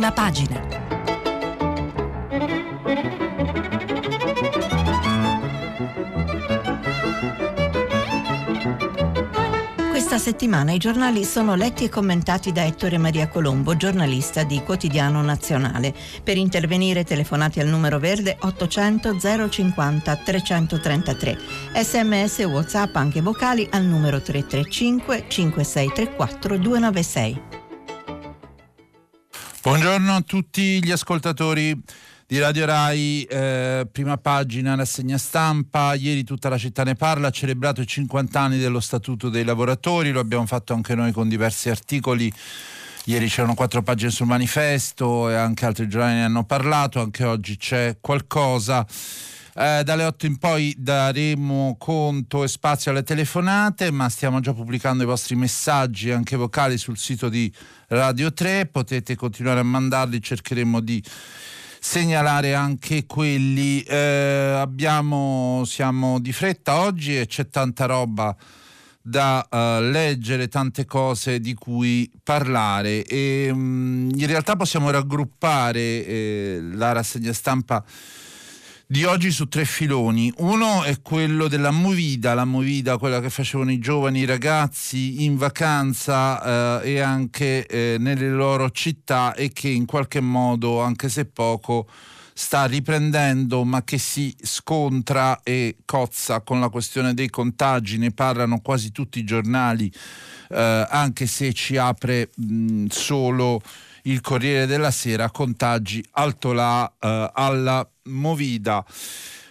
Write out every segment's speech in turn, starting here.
prima pagina. Questa settimana i giornali sono letti e commentati da Ettore Maria Colombo, giornalista di Quotidiano Nazionale. Per intervenire telefonate al numero verde 800 050 333. Sms WhatsApp anche vocali al numero 335 5634 296. Buongiorno a tutti gli ascoltatori di Radio Rai, eh, prima pagina, rassegna stampa, ieri tutta la città ne parla, ha celebrato i 50 anni dello Statuto dei lavoratori, lo abbiamo fatto anche noi con diversi articoli. Ieri c'erano quattro pagine sul manifesto e anche altri giornali ne hanno parlato, anche oggi c'è qualcosa. Eh, dalle 8 in poi daremo conto e spazio alle telefonate, ma stiamo già pubblicando i vostri messaggi anche vocali sul sito di Radio 3, potete continuare a mandarli, cercheremo di segnalare anche quelli. Eh, abbiamo, siamo di fretta oggi e c'è tanta roba da uh, leggere, tante cose di cui parlare e um, in realtà possiamo raggruppare eh, la rassegna stampa di oggi su tre filoni. Uno è quello della movida, la movida, quella che facevano i giovani ragazzi in vacanza eh, e anche eh, nelle loro città e che in qualche modo, anche se poco, sta riprendendo ma che si scontra e cozza con la questione dei contagi, ne parlano quasi tutti i giornali, eh, anche se ci apre mh, solo il Corriere della Sera, contagi alto là eh, alla Movida.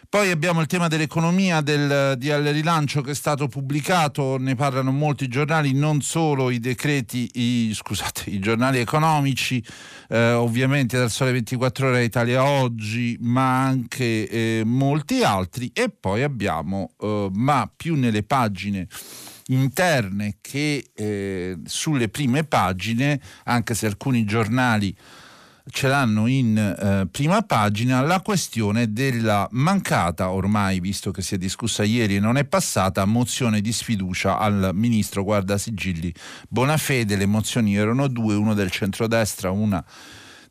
Poi abbiamo il tema dell'economia del DL rilancio che è stato pubblicato, ne parlano molti giornali, non solo i decreti, i, scusate, i giornali economici, eh, ovviamente dal Sole 24 Ore Italia Oggi, ma anche eh, molti altri. E poi abbiamo, eh, ma più nelle pagine interne che eh, sulle prime pagine, anche se alcuni giornali ce l'hanno in eh, prima pagina la questione della mancata, ormai visto che si è discussa ieri e non è passata, mozione di sfiducia al ministro Guardasigilli Bonafede. Le mozioni erano due, una del centrodestra, una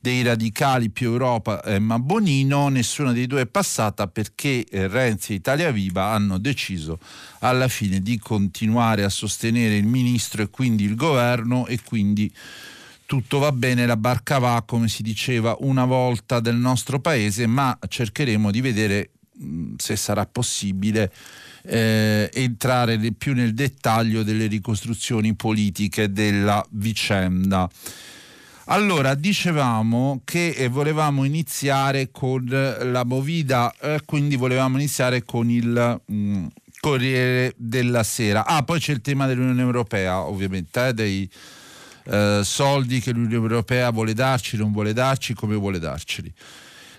dei radicali più Europa Emma Bonino, nessuna dei due è passata perché eh, Renzi e Italia Viva hanno deciso alla fine di continuare a sostenere il ministro e quindi il governo e quindi tutto va bene, la barca va, come si diceva una volta del nostro paese, ma cercheremo di vedere mh, se sarà possibile eh, entrare più nel dettaglio delle ricostruzioni politiche della vicenda. Allora, dicevamo che eh, volevamo iniziare con la Movida, eh, quindi volevamo iniziare con il mh, mm, Corriere della Sera. Ah, poi c'è il tema dell'Unione Europea, ovviamente, eh, dei eh, soldi che l'Unione Europea vuole darci, non vuole darci, come vuole darceli.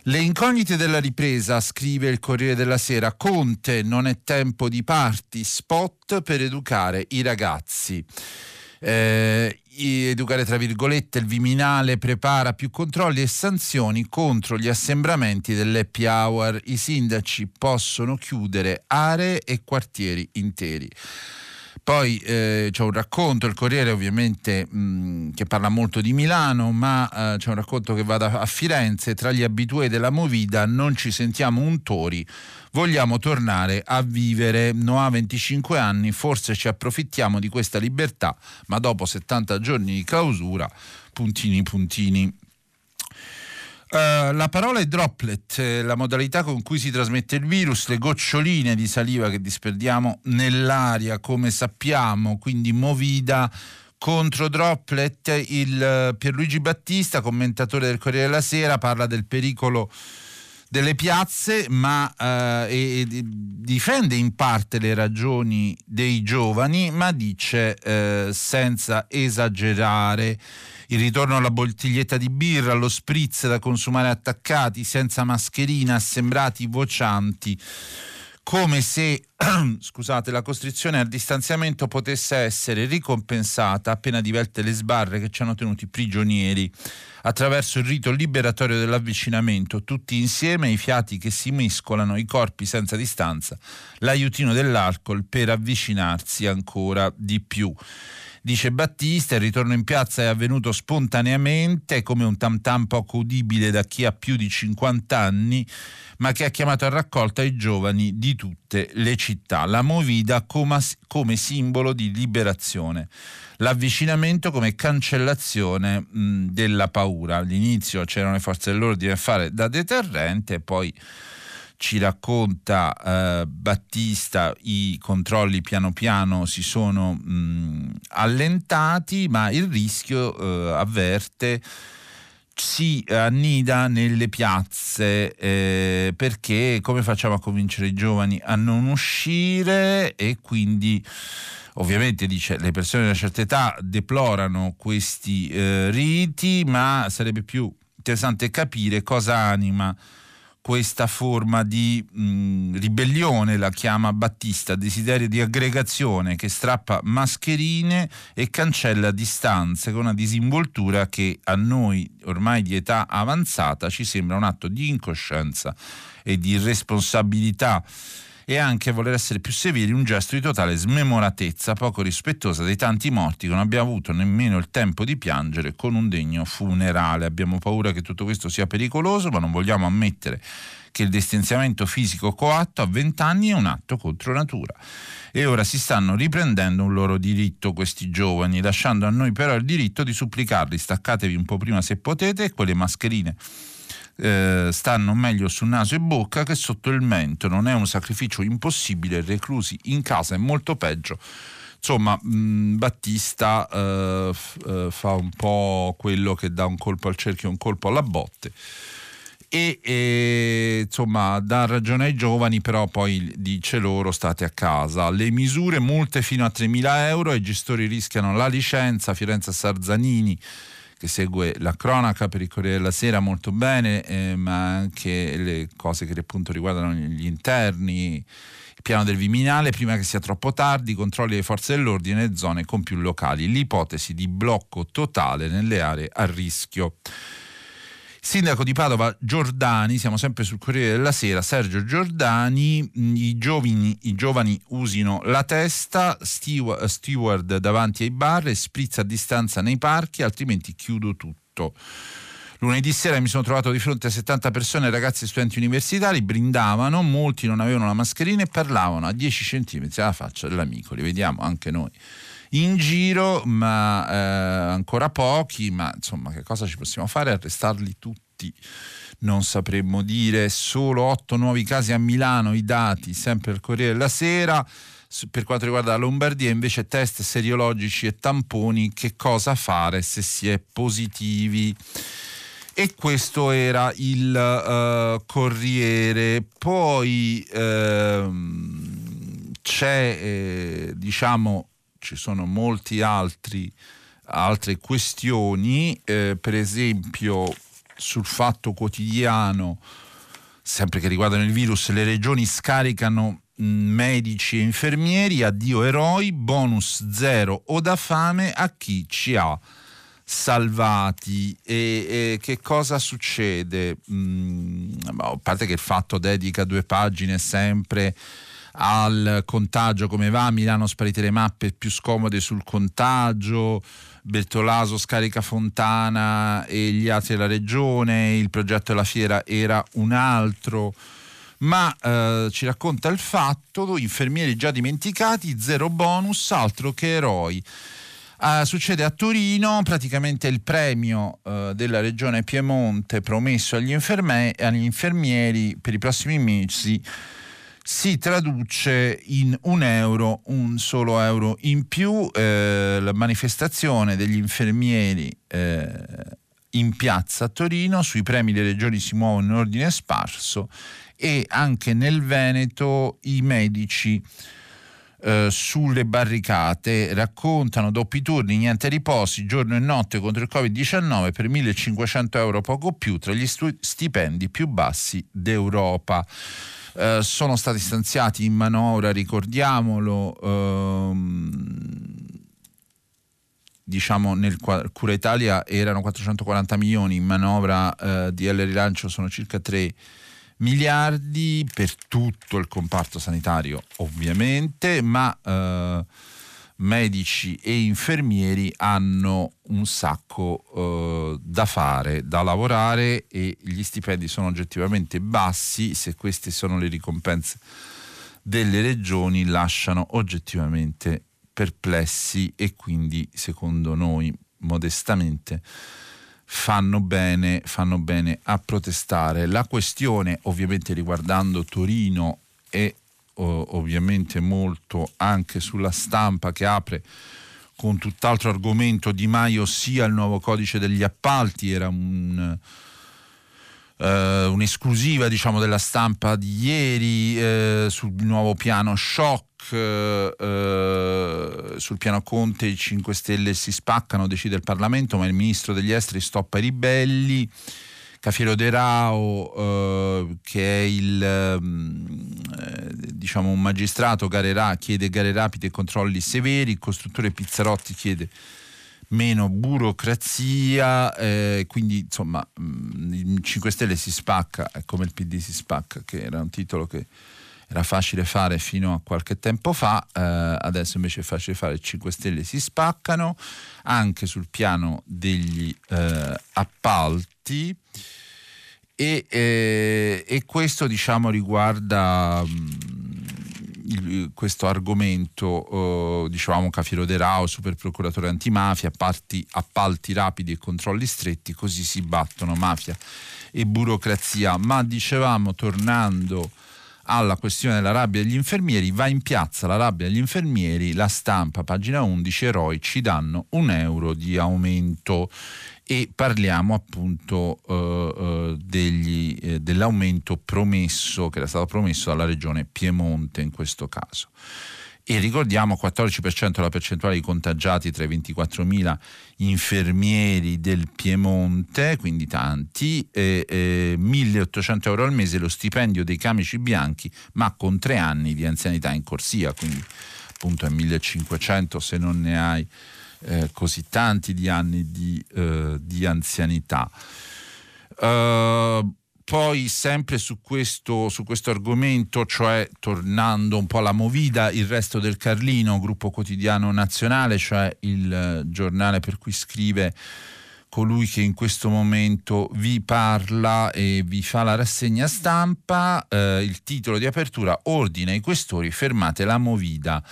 Le incognite della ripresa, scrive il Corriere della Sera, Conte non è tempo di parti, spot per educare i ragazzi. Eh, educare tra virgolette il Viminale prepara più controlli e sanzioni contro gli assembramenti dell'happy hour. I sindaci possono chiudere aree e quartieri interi poi eh, c'è un racconto, il Corriere ovviamente mh, che parla molto di Milano, ma eh, c'è un racconto che va da, a Firenze, tra gli abitué della Movida non ci sentiamo untori, vogliamo tornare a vivere. Noah 25 anni, forse ci approfittiamo di questa libertà, ma dopo 70 giorni di clausura, puntini puntini. Uh, la parola è droplet, eh, la modalità con cui si trasmette il virus, le goccioline di saliva che disperdiamo nell'aria, come sappiamo, quindi movida contro droplet. Il uh, Pierluigi Battista, commentatore del Corriere della Sera, parla del pericolo delle piazze, ma uh, e, e difende in parte le ragioni dei giovani, ma dice senza esagerare il ritorno alla bottiglietta di birra, allo spritz da consumare attaccati, senza mascherina, assembrati, vocianti come se scusate, la costrizione al distanziamento potesse essere ricompensata appena diverte le sbarre che ci hanno tenuti prigionieri attraverso il rito liberatorio dell'avvicinamento, tutti insieme i fiati che si mescolano, i corpi senza distanza, l'aiutino dell'alcol per avvicinarsi ancora di più. Dice Battista, il ritorno in piazza è avvenuto spontaneamente, come un tam tam poco udibile da chi ha più di 50 anni, ma che ha chiamato a raccolta i giovani di tutte le città. La movida come, come simbolo di liberazione l'avvicinamento come cancellazione mh, della paura. All'inizio c'erano le forze dell'ordine a fare da deterrente poi ci racconta eh, Battista i controlli piano piano si sono mh, allentati ma il rischio eh, avverte si annida nelle piazze eh, perché come facciamo a convincere i giovani a non uscire? E quindi ovviamente dice le persone di una certa età deplorano questi eh, riti ma sarebbe più interessante capire cosa anima questa forma di mh, ribellione, la chiama Battista, desiderio di aggregazione che strappa mascherine e cancella distanze con una disinvoltura che a noi ormai di età avanzata ci sembra un atto di incoscienza e di irresponsabilità e anche voler essere più severi un gesto di totale smemoratezza poco rispettosa dei tanti morti che non abbiamo avuto nemmeno il tempo di piangere con un degno funerale. Abbiamo paura che tutto questo sia pericoloso, ma non vogliamo ammettere che il distanziamento fisico coatto a 20 anni è un atto contro natura. E ora si stanno riprendendo un loro diritto questi giovani, lasciando a noi però il diritto di supplicarli staccatevi un po' prima se potete e quelle mascherine eh, stanno meglio su naso e bocca che sotto il mento. Non è un sacrificio impossibile, reclusi in casa è molto peggio. Insomma, mh, mm, Battista eh, f- eh, fa un po' quello che dà un colpo al cerchio e un colpo alla botte. E, e, insomma dà ragione ai giovani però poi dice loro state a casa le misure multe fino a 3.000 euro i gestori rischiano la licenza Fiorenza Sarzanini che segue la cronaca per il Corriere della Sera molto bene, eh, ma anche le cose che appunto riguardano gli interni, piano del Viminale, prima che sia troppo tardi, controlli le forze dell'ordine nelle zone con più locali, l'ipotesi di blocco totale nelle aree a rischio. Sindaco di Padova Giordani, siamo sempre sul Corriere della Sera, Sergio Giordani, i giovani, i giovani usino la testa, steward, steward davanti ai bar e spritz a distanza nei parchi, altrimenti chiudo tutto. Lunedì sera mi sono trovato di fronte a 70 persone, ragazzi e studenti universitari, brindavano, molti non avevano la mascherina e parlavano a 10 cm dalla faccia dell'amico, li vediamo anche noi in giro, ma eh, ancora pochi, ma insomma che cosa ci possiamo fare? Arrestarli tutti. Non sapremmo dire, solo 8 nuovi casi a Milano, i dati, sempre il Corriere della Sera. Per quanto riguarda la Lombardia, invece test seriologici e tamponi, che cosa fare se si è positivi? e questo era il uh, Corriere. Poi uh, c'è, eh, diciamo, ci sono molti altri altre questioni, eh, per esempio sul fatto quotidiano, sempre che riguardano il virus, le regioni scaricano mm, medici e infermieri, addio eroi, bonus zero o da fame a chi ci ha salvati. E, e che cosa succede? Mm, a parte che il fatto dedica due pagine sempre al contagio come va, Milano sparite le mappe più scomode sul contagio, Bertolaso scarica Fontana e gli altri della regione, il progetto della fiera era un altro ma eh, ci racconta il fatto, infermieri già dimenticati, zero bonus, altro che eroi. Uh, succede a Torino, praticamente il premio uh, della regione Piemonte promesso agli, inferme- agli infermieri per i prossimi mesi si traduce in un euro, un solo euro in più. Eh, la manifestazione degli infermieri eh, in piazza a Torino, sui premi le regioni si muovono in ordine sparso e anche nel Veneto i medici eh, sulle barricate raccontano doppi turni, niente riposi, giorno e notte contro il Covid-19 per 1500 euro poco più tra gli stu- stipendi più bassi d'Europa. Eh, sono stati stanziati in manovra, ricordiamolo, ehm, diciamo nel Cura Italia erano 440 milioni, in manovra eh, di L rilancio sono circa 3 miliardi per tutto il comparto sanitario ovviamente, ma eh, medici e infermieri hanno un sacco eh, da fare, da lavorare e gli stipendi sono oggettivamente bassi, se queste sono le ricompense delle regioni lasciano oggettivamente perplessi e quindi secondo noi modestamente fanno bene, fanno bene a protestare. La questione ovviamente riguardando Torino è ovviamente molto anche sulla stampa che apre con tutt'altro argomento Di Maio sia il nuovo codice degli appalti, era un, uh, un'esclusiva diciamo, della stampa di ieri uh, sul nuovo piano shock. Uh, sul piano Conte i 5 Stelle si spaccano, decide il Parlamento, ma il ministro degli esteri stoppa i ribelli. Cafiero De Rao, eh, che è il, eh, diciamo un magistrato, gare chiede gare rapide e controlli severi, il costruttore Pizzarotti chiede meno burocrazia, eh, quindi insomma mm, il 5 Stelle si spacca, è come il PD si spacca, che era un titolo che era facile fare fino a qualche tempo fa, eh, adesso invece è facile fare, il 5 Stelle si spaccano, anche sul piano degli eh, appalti e, eh, e questo diciamo riguarda mh, il, questo argomento eh, diciamo Cafiero De Rao, super procuratore antimafia, parti, appalti rapidi e controlli stretti, così si battono mafia e burocrazia. Ma dicevamo, tornando alla questione della rabbia degli infermieri, va in piazza la rabbia degli infermieri, la stampa, pagina 11, eroi ci danno un euro di aumento e parliamo appunto uh, uh, degli, eh, dell'aumento promesso, che era stato promesso dalla regione Piemonte in questo caso. E ricordiamo 14% la percentuale di contagiati tra i 24.000 infermieri del Piemonte, quindi tanti, e, e 1.800 euro al mese lo stipendio dei camici bianchi, ma con tre anni di anzianità in corsia, quindi appunto è 1.500 se non ne hai eh, così tanti di anni di, eh, di anzianità. Uh, poi sempre su questo, su questo, argomento, cioè tornando un po' alla Movida, il resto del Carlino, gruppo quotidiano nazionale, cioè il eh, giornale per cui scrive colui che in questo momento vi parla e vi fa la rassegna stampa, eh, il titolo di apertura ordina ai questori fermate la Movida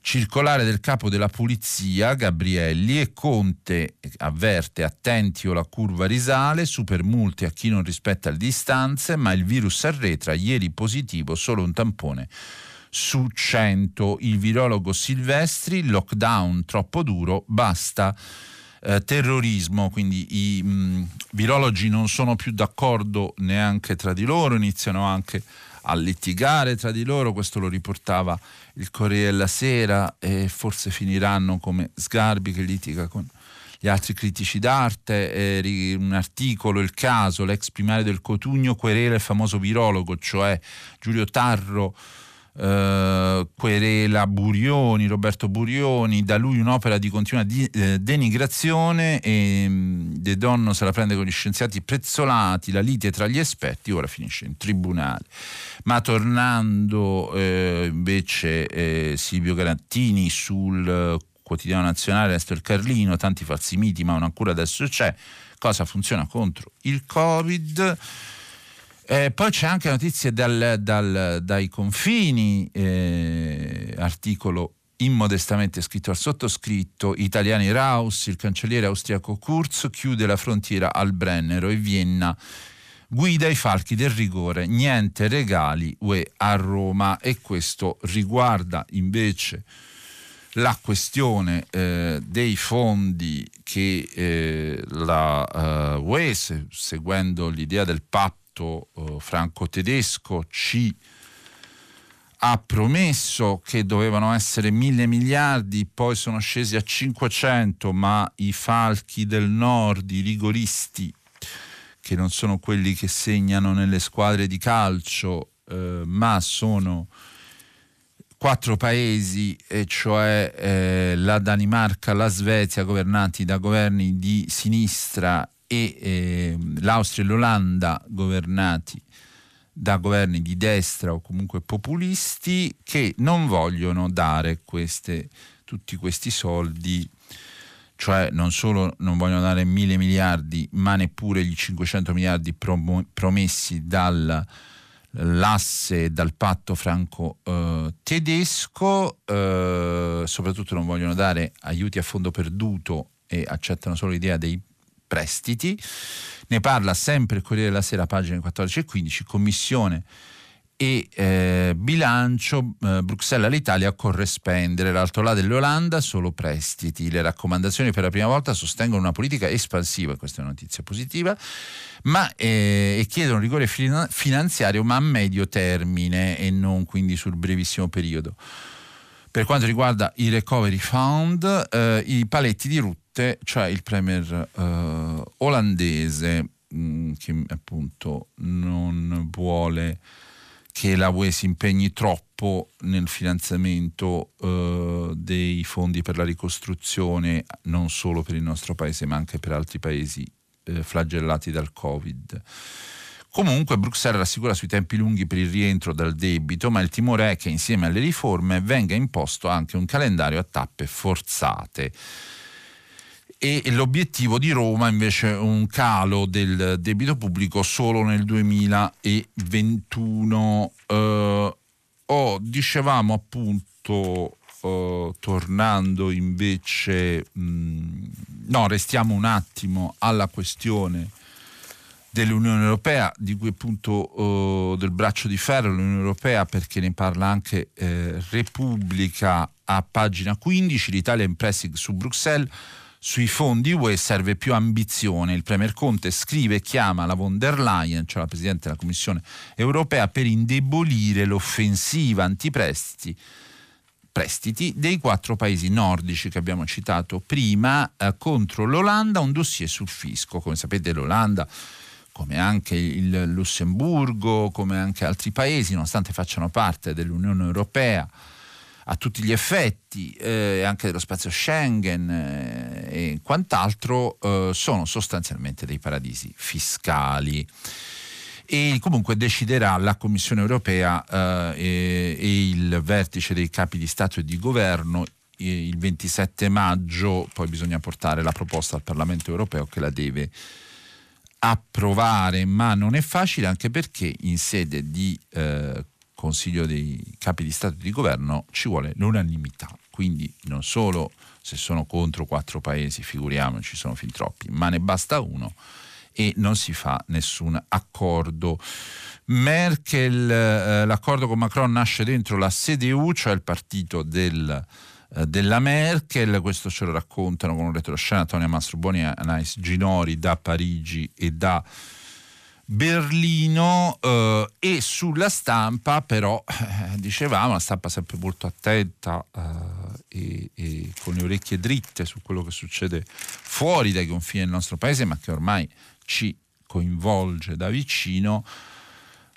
circolare del capo della polizia Gabrielli e Conte avverte attenti o la curva risale, super multe a chi non rispetta le distanze, ma il virus arretra, ieri positivo solo un tampone su 100. Il virologo Silvestri, lockdown troppo duro, basta. Eh, terrorismo, quindi i mh, mm, virologi non sono più d'accordo neanche tra di loro, iniziano anche a litigare tra di loro, questo lo riportava il Corriere della Sera e forse finiranno come Sgarbi che litiga con gli altri critici d'arte, eh, un articolo, il caso, l'ex primario del Cotugno querela il famoso virologo, cioè Giulio Tarro, eh, querela Burioni, Roberto Burioni, da lui un'opera di continua di, eh, denigrazione e mm, De Donno se la prende con gli scienziati prezzolati, la lite tra gli esperti, ora finisce in tribunale. Ma tornando eh, invece eh, Silvio Garattini sul eh, quotidiano nazionale il Carlino, tanti falsi miti, ma ancora adesso c'è, cosa funziona contro il Covid. Eh, poi c'è anche notizie dal, dal, dai confini, eh, articolo immodestamente scritto al sottoscritto, italiani Raus, il cancelliere austriaco Kurz chiude la frontiera al Brennero e Vienna. Guida i falchi del rigore, niente regali UE a Roma. E questo riguarda invece la questione eh, dei fondi che eh, la uh, UE, se, seguendo l'idea del PAP Stato eh, franco-tedesco ci ha promesso che dovevano essere mille miliardi, poi sono scesi a 500, ma i falchi del nord, i rigoristi, che non sono quelli che segnano nelle squadre di calcio, eh, ma sono quattro paesi, e cioè eh, la Danimarca, la Svezia, governati da governi di sinistra e eh, l'Austria e l'Olanda governati da governi di destra o comunque populisti che non vogliono dare queste tutti questi soldi. Cioè non solo non vogliono dare mille miliardi, ma neppure gli 500 miliardi prom- promessi dall'asse, dal patto franco-tedesco, eh, eh, soprattutto non vogliono dare aiuti a fondo perduto e accettano solo l'idea dei prestiti. Ne parla sempre il Corriere della Sera, pagine 14 e 15, Commissione e eh, bilancio eh, Bruxelles all'Italia corrispondere, l'altro lato dell'Olanda solo prestiti. Le raccomandazioni per la prima volta sostengono una politica espansiva, questa è una notizia positiva, ma eh, e chiedono rigore fin- finanziario ma a medio termine e non quindi sul brevissimo periodo. Per quanto riguarda i recovery fund, eh, i paletti di Rutte, cioè il premier eh, olandese mh, mm, che appunto non vuole che la UE si impegni troppo nel finanziamento eh, dei fondi per la ricostruzione, non solo per il nostro paese ma anche per altri paesi eh, flagellati dal Covid. Comunque Bruxelles rassicura sui tempi lunghi per il rientro dal debito, ma il timore è che insieme alle riforme venga imposto anche un calendario a tappe forzate e l'obiettivo di Roma invece è un calo del debito pubblico solo nel 2021. Eh, oh, dicevamo appunto, eh, tornando invece, mh, mm, no, restiamo un attimo alla questione dell'Unione Europea, di cui appunto eh, del braccio di ferro dell'Unione Europea, perché ne parla anche eh, Repubblica a pagina 15, l'Italia in pressing su Bruxelles sui fondi UE serve più ambizione. Il Premier Conte scrive e chiama la von der Leyen, cioè la Presidente della Commissione europea, per indebolire l'offensiva antiprestiti prestiti dei quattro paesi nordici che abbiamo citato prima eh, contro l'Olanda, un dossier sul fisco. Come sapete l'Olanda come anche il Lussemburgo, come anche altri paesi, nonostante facciano parte dell'Unione Europea, a tutti gli effetti, eh, anche dello spazio Schengen eh, e quant'altro, eh, sono sostanzialmente dei paradisi fiscali. E comunque deciderà la Commissione europea eh, e, e il vertice dei capi di Stato e di Governo il 27 maggio, poi bisogna portare la proposta al Parlamento europeo che la deve approvare, ma non è facile anche perché in sede di eh, Consiglio dei capi di Stato e di Governo ci vuole l'unanimità, quindi non solo se sono contro quattro paesi, figuriamoci, sono fin troppi, ma ne basta uno e non si fa nessun accordo. Merkel, eh, l'accordo con Macron nasce dentro la CDU, cioè il partito del, eh, della Merkel, questo ce lo raccontano con un retroscena. Antonia Mastroboni e Anais Ginori da Parigi e da Berlino. Eh, e sulla stampa però eh, dicevamo la stampa sempre molto attenta eh, e, e, con le orecchie dritte su quello che succede fuori dai confini del nostro paese ma che ormai ci coinvolge da vicino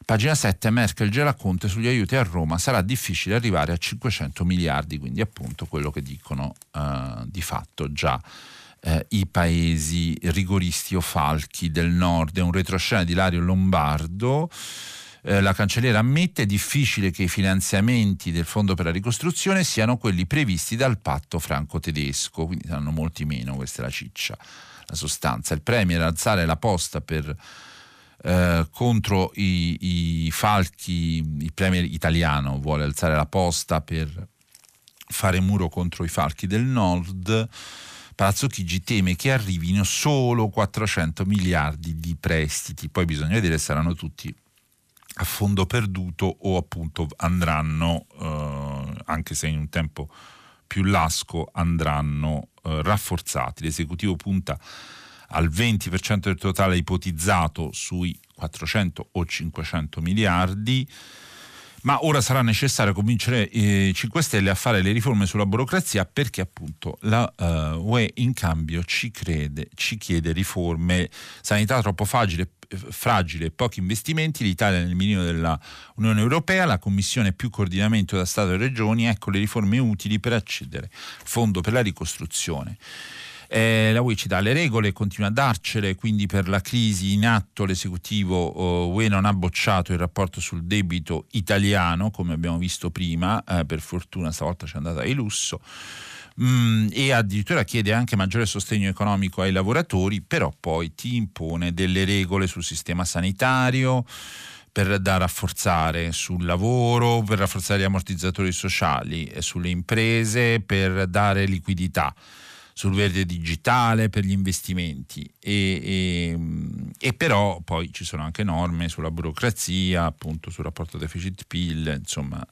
Pagina 7, Merkel gela Conte sugli aiuti a Roma, sarà difficile arrivare a 500 miliardi, quindi appunto quello che dicono uh, di fatto già eh, i paesi rigoristi o falchi del nord. È un retroscena di Lario Lombardo. Eh, la cancelliera ammette è difficile che i finanziamenti del Fondo per la ricostruzione siano quelli previsti dal patto franco-tedesco, quindi saranno molti meno, questa è la ciccia, la sostanza. Il Premier alzare la posta per, eh, contro i, i falchi, il Premier italiano vuole alzare la posta per fare muro contro i falchi del nord Palazzo Chigi teme che arrivino solo 400 miliardi di prestiti, poi bisogna vedere se saranno tutti a fondo perduto o appunto andranno, eh, anche se in un tempo più lasco, andranno eh, rafforzati. L'esecutivo punta al 20% del totale ipotizzato sui 400 o 500 miliardi. Ma ora sarà necessario convincere i eh, 5 Stelle a fare le riforme sulla burocrazia perché appunto la uh, UE in cambio ci crede, ci chiede riforme, sanità troppo fragile, fragile pochi investimenti, l'Italia nel mirino dell'Unione Europea, la Commissione più coordinamento da Stato e Regioni, ecco le riforme utili per accedere al Fondo per la ricostruzione. Eh, la UE ci dà le regole, continua a darcele, quindi per la crisi in atto l'esecutivo uh, UE non ha bocciato il rapporto sul debito italiano, come abbiamo visto prima, eh, per fortuna stavolta ci è andata di lusso mm, e addirittura chiede anche maggiore sostegno economico ai lavoratori, però poi ti impone delle regole sul sistema sanitario per da rafforzare sul lavoro, per rafforzare gli ammortizzatori sociali e sulle imprese, per dare liquidità sul verde digitale per gli investimenti. E, e, e, però poi ci sono anche norme sulla burocrazia, appunto sul rapporto deficit-PIL, insomma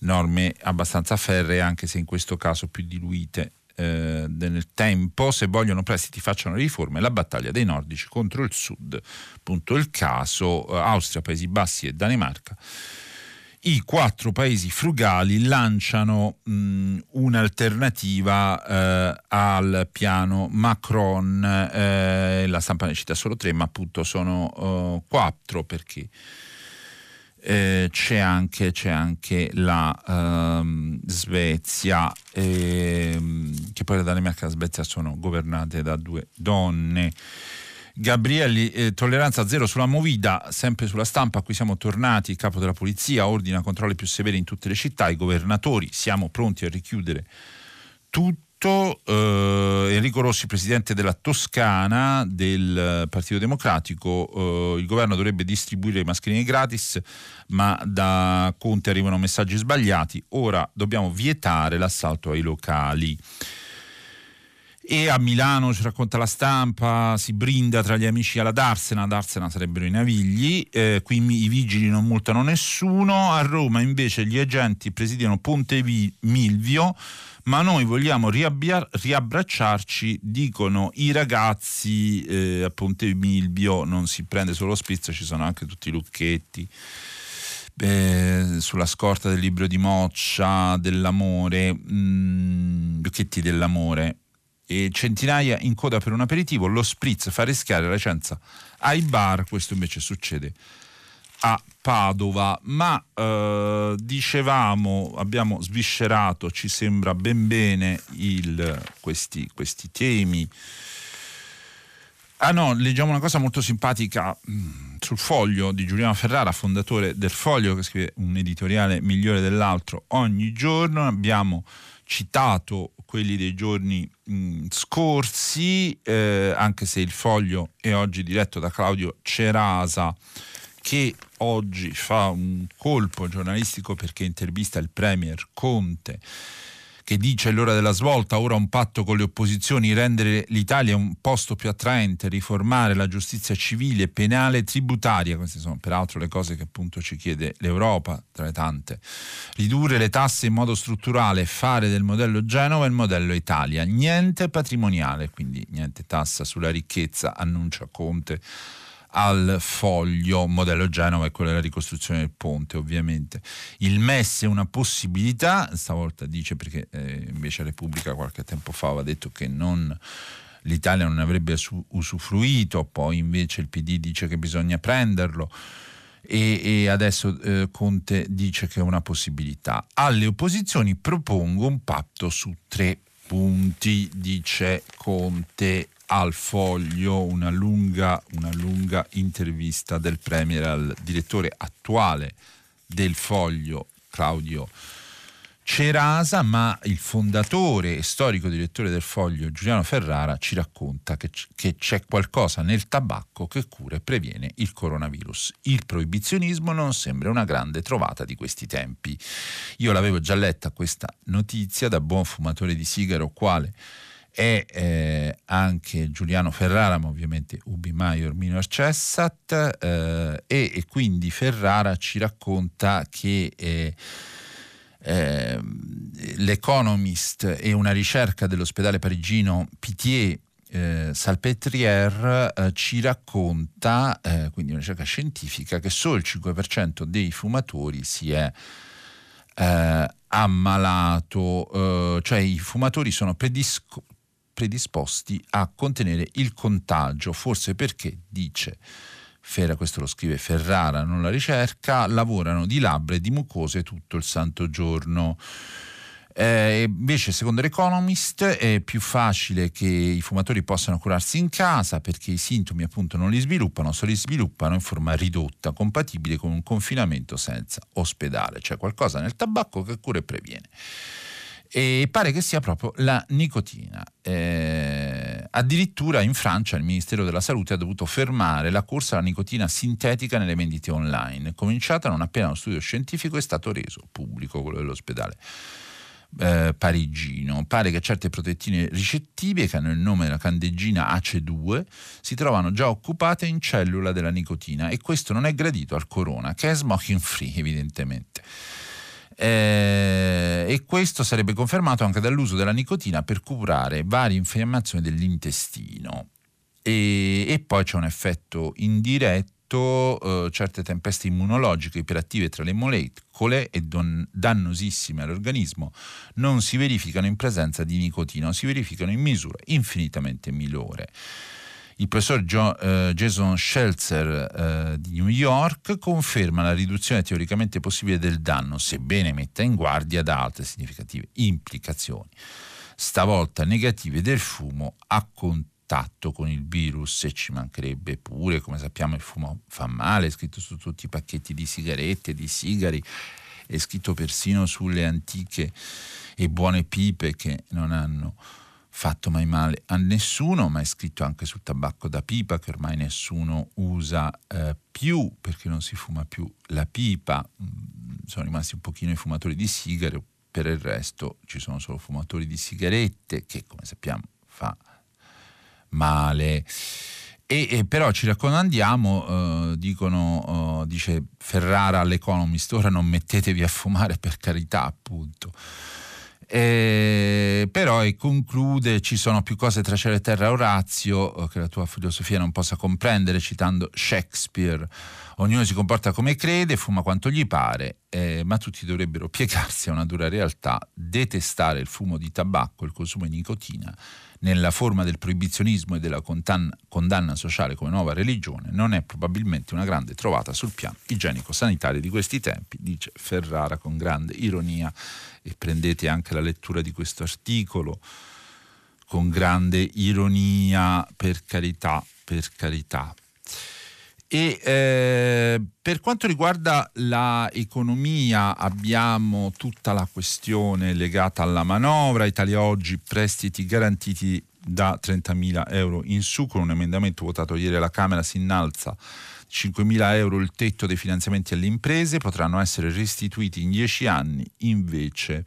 norme abbastanza ferree anche se in questo caso più diluite eh, nel tempo, se vogliono prestiti facciano riforme, la battaglia dei nordici contro il sud, appunto il caso. Austria, Paesi Bassi e Danimarca. I quattro paesi frugali lanciano mh, un'alternativa eh, al piano Macron, eh, la stampa ne cita solo tre, ma appunto sono uh, quattro perché eh, c'è, anche, c'è, anche, la ehm, Svezia, ehm, che poi la Danimarca e la Svezia sono governate da due donne. Gabrielli, eh, tolleranza zero sulla movida, sempre sulla stampa, qui siamo tornati, il capo della polizia ordina controlli più severi in tutte le città, i governatori siamo pronti a richiudere tutto. Eh, Enrico Rossi, presidente della Toscana del Partito Democratico, eh, il governo dovrebbe distribuire le mascherine gratis, ma da Conte arrivano messaggi sbagliati. Ora dobbiamo vietare l'assalto ai locali. E a Milano ci racconta la stampa, si brinda tra gli amici alla Darsena, Darsena sarebbero i navigli, eh, qui i vigili non multano nessuno, a Roma invece gli agenti presidiano Ponte Milvio, ma noi vogliamo riabbia- riabbracciarci, dicono i ragazzi. Eh, a Ponte Milvio, non si prende solo spizzo, ci sono anche tutti i lucchetti. Eh, sulla scorta del libro di Moccia, dell'amore, mm, lucchetti dell'amore, e centinaia in coda per un aperitivo, lo spritz fa rischiare la licenza ai bar, questo invece succede a Padova, ma eh, dicevamo, abbiamo sviscerato, ci sembra ben bene il, questi, questi, temi. Ah no, leggiamo una cosa molto simpatica mm, sul foglio di Giuliano Ferrara, fondatore del foglio, che scrive un editoriale migliore dell'altro ogni giorno. Abbiamo citato quelli dei giorni mh, mm, scorsi, eh, anche se il foglio è oggi diretto da Claudio Cerasa che oggi fa un colpo giornalistico perché intervista il Premier Conte che dice l'ora della svolta, ora un patto con le opposizioni, rendere l'Italia un posto più attraente, riformare la giustizia civile, penale e tributaria, queste sono peraltro le cose che appunto ci chiede l'Europa tra le tante, ridurre le tasse in modo strutturale, fare del modello Genova il modello Italia, niente patrimoniale, quindi niente tassa sulla ricchezza, annuncia Conte al foglio, modello Genova e quello della ricostruzione del ponte ovviamente. Il MES è una possibilità, stavolta dice perché eh, invece Repubblica qualche tempo fa aveva detto che non l'Italia non avrebbe su- usufruito, poi invece il PD dice che bisogna prenderlo. E, e adesso eh, Conte dice che è una possibilità. Alle opposizioni propongo un patto su tre punti, dice Conte al foglio una lunga, una lunga intervista del Premier al direttore attuale del foglio, Claudio Cerasa, ma il fondatore e storico direttore del foglio, Giuliano Ferrara, ci racconta che, che c'è qualcosa nel tabacco che cura e previene il coronavirus. Il proibizionismo non sembra una grande trovata di questi tempi. Io l'avevo già letta questa notizia da buon fumatore di sigaro, quale è eh, anche Giuliano Ferrara, ma ovviamente Ubi Maior Minor Cessat, eh, e, e, quindi Ferrara ci racconta che eh, ehm, l'Economist e una ricerca dell'ospedale parigino Pitié eh, Salpetriere eh, ci racconta, eh, quindi una ricerca scientifica, che solo il 5% dei fumatori si è eh, ammalato, eh, cioè i fumatori sono predisposti predisposti a contenere il contagio, forse perché, dice Ferra, questo lo scrive Ferrara, non la ricerca, lavorano di labbra e di mucose tutto il santo giorno. Eh, invece, secondo l'Economist, è più facile che i fumatori possano curarsi in casa perché i sintomi appunto non li sviluppano, se li sviluppano in forma ridotta, compatibile con un confinamento senza ospedale, cioè qualcosa nel tabacco che cura e previene. e pare che sia proprio la nicotina. Eh, addirittura in Francia il Ministero della Salute ha dovuto fermare la corsa alla nicotina sintetica nelle vendite online, cominciata non appena uno studio scientifico è stato reso pubblico, quello dell'ospedale. Eh, parigino. Pare che certe protettine ricettive che hanno il nome della candeggina AC2 si trovano già occupate in cellula della nicotina e questo non è gradito al corona, che è smoking free evidentemente. Eh, e questo sarebbe confermato anche dall'uso della nicotina per curare varie infiammazioni dell'intestino. E, e poi c'è un effetto indiretto, eh, certe tempeste immunologiche iperattive tra le molecole e don- dannosissime all'organismo non si verificano in presenza di nicotina, si verificano in misura infinitamente minore. Il professor John, eh, Jason Schelzer eh, di New York conferma la riduzione teoricamente possibile del danno, sebbene metta in guardia da altre significative implicazioni, stavolta negative del fumo a contatto con il virus e ci mancherebbe. Pure, come sappiamo il fumo fa male, è scritto su tutti i pacchetti di sigarette, di sigari, è scritto persino sulle antiche e buone pipe che non hanno fatto mai male a nessuno, ma è scritto anche sul tabacco da pipa che ormai nessuno usa eh, più perché non si fuma più la pipa, mm, sono rimasti un pochino i fumatori di sigaro, per il resto ci sono solo fumatori di sigarette che come sappiamo fa male. E, e, però ci raccomandiamo, eh, dicono, eh, dice Ferrara all'Economist, ora non mettetevi a fumare per carità, appunto. Eh, però e conclude ci sono più cose tra cielo e terra. Orazio eh, che la tua filosofia non possa comprendere citando Shakespeare. Ognuno si comporta come crede fuma quanto gli pare eh, ma tutti dovrebbero piegarsi a una dura realtà detestare il fumo di tabacco il consumo di nicotina nella forma del proibizionismo e della condanna, sociale come nuova religione non è probabilmente una grande trovata sul piano igienico-sanitario di questi tempi dice Ferrara con grande ironia e prendete anche la lettura di questo articolo con grande ironia, per carità, per carità. E eh, per quanto riguarda l'economia abbiamo tutta la questione legata alla manovra, Italia oggi prestiti garantiti da 30.000 euro in su, con un emendamento votato ieri alla Camera si innalza 5.000 euro il tetto dei finanziamenti alle imprese, potranno essere restituiti in 10 anni invece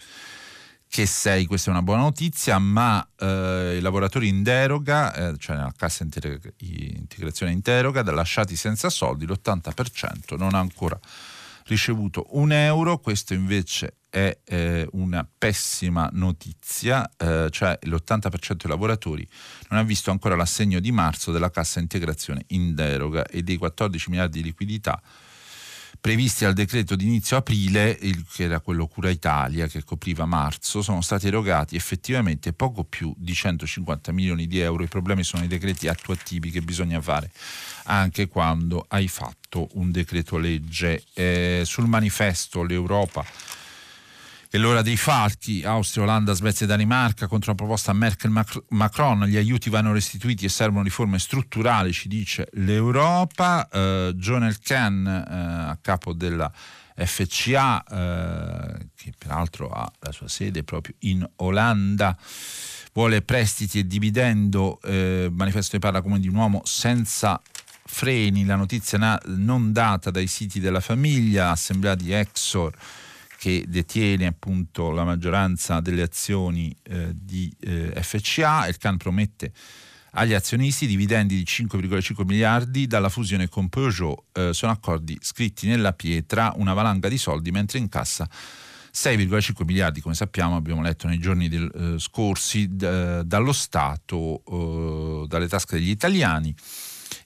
che 6, questa è una buona notizia, ma eh, i lavoratori in deroga, eh, cioè nella cassa integrazione in deroga, lasciati senza soldi, l'80% non ha ancora ricevuto un euro, questo invece è eh, una pessima notizia, eh, cioè l'80% dei lavoratori non ha visto ancora l'assegno di marzo della cassa integrazione in deroga e dei 14 miliardi di liquidità previsti al decreto di inizio aprile, il, che era quello Cura Italia che copriva marzo, sono stati erogati effettivamente poco più di 150 milioni di euro. I problemi sono i decreti attuativi che bisogna fare anche quando hai fatto un decreto legge. Eh, sul manifesto l'Europa è l'ora dei falchi, Austria, Olanda, Svezia e Danimarca contro la proposta Merkel-Macron, gli aiuti vanno restituiti e servono riforme strutturali, ci dice l'Europa. Eh, John Elkan, eh, a capo della FCA, eh, che peraltro ha la sua sede proprio in Olanda, vuole prestiti e dividendo, eh, manifesto ne parla come di un uomo senza freni, la notizia na- non data dai siti della famiglia, assemblea di Exor, che detiene appunto la maggioranza delle azioni eh, di eh, FCA. Il CAN promette agli azionisti dividendi di 5,5 miliardi dalla fusione con Peugeot. Eh, sono accordi scritti nella pietra, una valanga di soldi, mentre in cassa 6,5 miliardi, come sappiamo, abbiamo letto nei giorni del, eh, scorsi, d- dallo Stato, eh, dalle tasche degli italiani.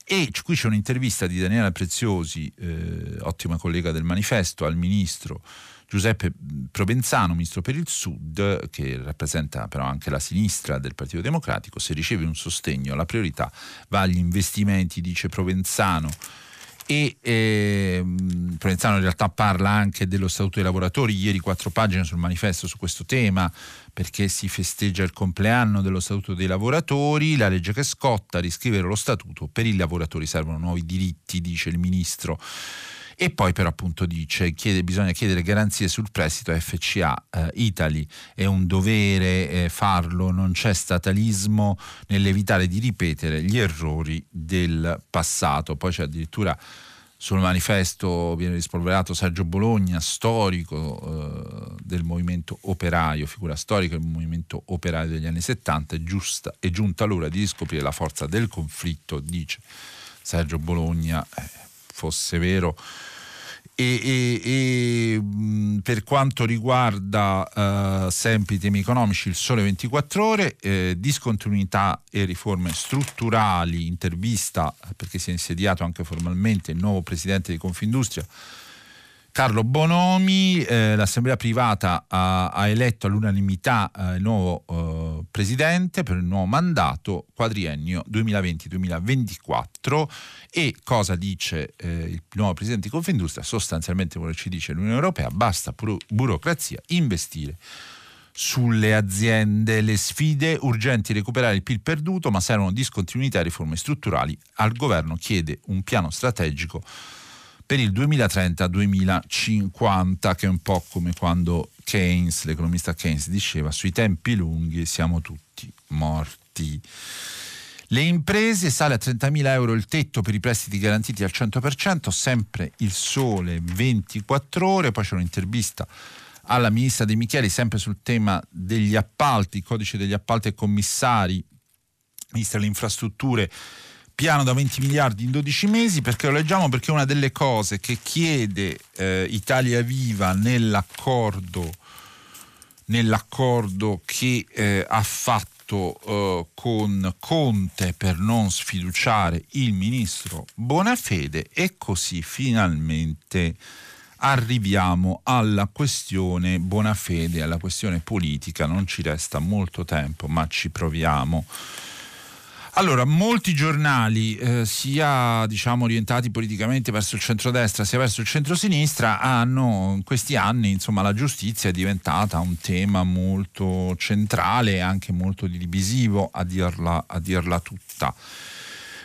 E qui c'è un'intervista di Daniela Preziosi, eh, ottima collega del manifesto, al ministro Giuseppe Provenzano, ministro per il Sud, che rappresenta però anche la sinistra del Partito Democratico, se riceve un sostegno la priorità va agli investimenti, dice Provenzano. E eh, Provenzano in realtà parla anche dello Statuto dei lavoratori, ieri quattro pagine sul manifesto su questo tema, perché si festeggia il compleanno dello Statuto dei lavoratori, la legge che scotta, riscrivere lo Statuto, per i lavoratori servono nuovi diritti, dice il ministro e poi però appunto dice che bisogna chiedere garanzie sul prestito a FCA eh, Italy, è un dovere eh, farlo, non c'è statalismo nell'evitare di ripetere gli errori del passato, poi c'è addirittura sul manifesto viene rispolverato Sergio Bologna, storico eh, del movimento operaio, figura storica del movimento operaio degli anni 70, è, giusta, è giunta l'ora di riscoprire la forza del conflitto, dice Sergio Bologna, eh, fosse vero e, e, e per quanto riguarda uh, sempre i temi economici, il sole 24 ore, eh, discontinuità e riforme strutturali, intervista perché si è insediato anche formalmente il nuovo presidente di Confindustria Carlo Bonomi, eh, l'Assemblea privata ha, ha, eletto all'unanimità eh, il nuovo eh, presidente per il nuovo mandato quadriennio 2020-2024 e cosa dice eh, il nuovo presidente di Confindustria? Sostanzialmente quello che ci dice l'Unione Europea, basta buro- burocrazia, investire sulle aziende, le sfide urgenti recuperare il PIL perduto, ma servono discontinuità e riforme strutturali. Al governo chiede un piano strategico per il 2030-2050, che è un po' come quando Keynes, l'economista Keynes, diceva sui tempi lunghi siamo tutti morti. Le imprese sale a 30.000 euro il tetto per i prestiti garantiti al 100%, sempre il sole 24 ore, poi c'è un'intervista alla ministra De Micheli sempre sul tema degli appalti, codice degli appalti e commissari, ministra delle infrastrutture piano da 20 miliardi in 12 mesi, perché lo leggiamo? Perché una delle cose che chiede eh, Italia Viva nell'accordo, nell'accordo che eh, ha fatto eh, con Conte per non sfiduciare il ministro Bonafede e così finalmente arriviamo alla questione Bonafede, alla questione politica, non ci resta molto tempo, ma ci proviamo. Allora, molti giornali, eh, sia diciamo, orientati politicamente verso il centrodestra sia verso il centrosinistra, hanno in questi anni, insomma, la giustizia è diventata un tema molto centrale e anche molto divisivo, a dirla, a dirla tutta.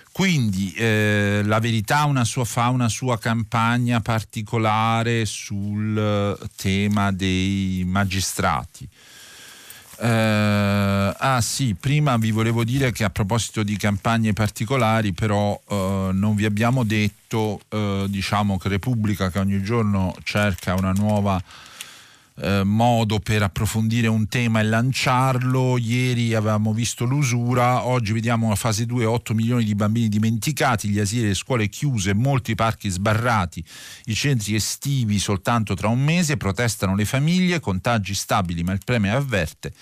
Quindi eh, la verità una sua, fa una sua campagna particolare sul tema dei magistrati. Eh, ah sì, prima vi volevo dire che a proposito di campagne particolari, però eh, non vi abbiamo detto, eh, diciamo che Repubblica che ogni giorno cerca una nuova eh, modo per approfondire un tema e lanciarlo. Ieri avevamo visto l'usura, oggi vediamo la fase 2, 8 milioni di bambini dimenticati, gli asili e le scuole chiuse, molti parchi sbarrati, i centri estivi soltanto tra un mese, protestano le famiglie, contagi stabili, ma il premio avverte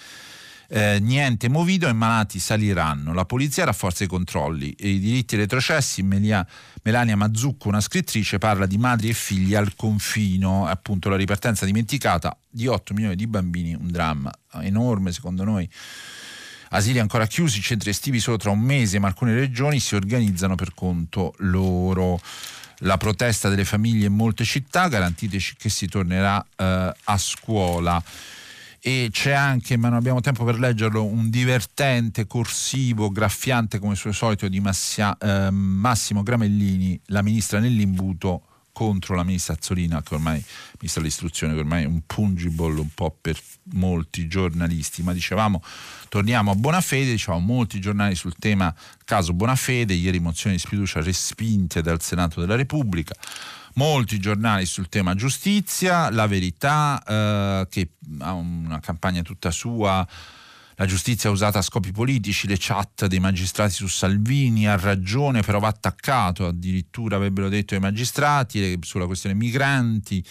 eh, niente movido e malati saliranno. La polizia rafforza i controlli e i diritti retrocessi. Melia, Melania Mazzucco, una scrittrice, parla di madri e figli al confino, appunto la ripartenza dimenticata di 8 milioni di bambini, un dramma enorme secondo noi. Asili ancora chiusi, centri estivi solo tra un mese, ma alcune regioni si organizzano per conto loro la protesta delle famiglie in molte città, garantiteci che si tornerà eh, a scuola e c'è anche, ma non abbiamo tempo per leggerlo, un divertente corsivo graffiante come suo solito di Massia, eh, Massimo Gramellini, la ministra nell'imbuto contro la ministra Azzolina, che ormai, ministra dell'istruzione, che ormai è un pungible un po' per molti giornalisti, ma dicevamo, torniamo a Bonafede, dicevamo molti giornali sul tema caso Bonafede, ieri mozioni di sfiducia respinte dal Senato della Repubblica, molti giornali sul tema giustizia, La Verità eh, che ha una campagna tutta sua la giustizia usata a scopi politici, le chat dei magistrati su Salvini, ha ragione però va attaccato, addirittura avrebbero detto i magistrati sulla questione migranti.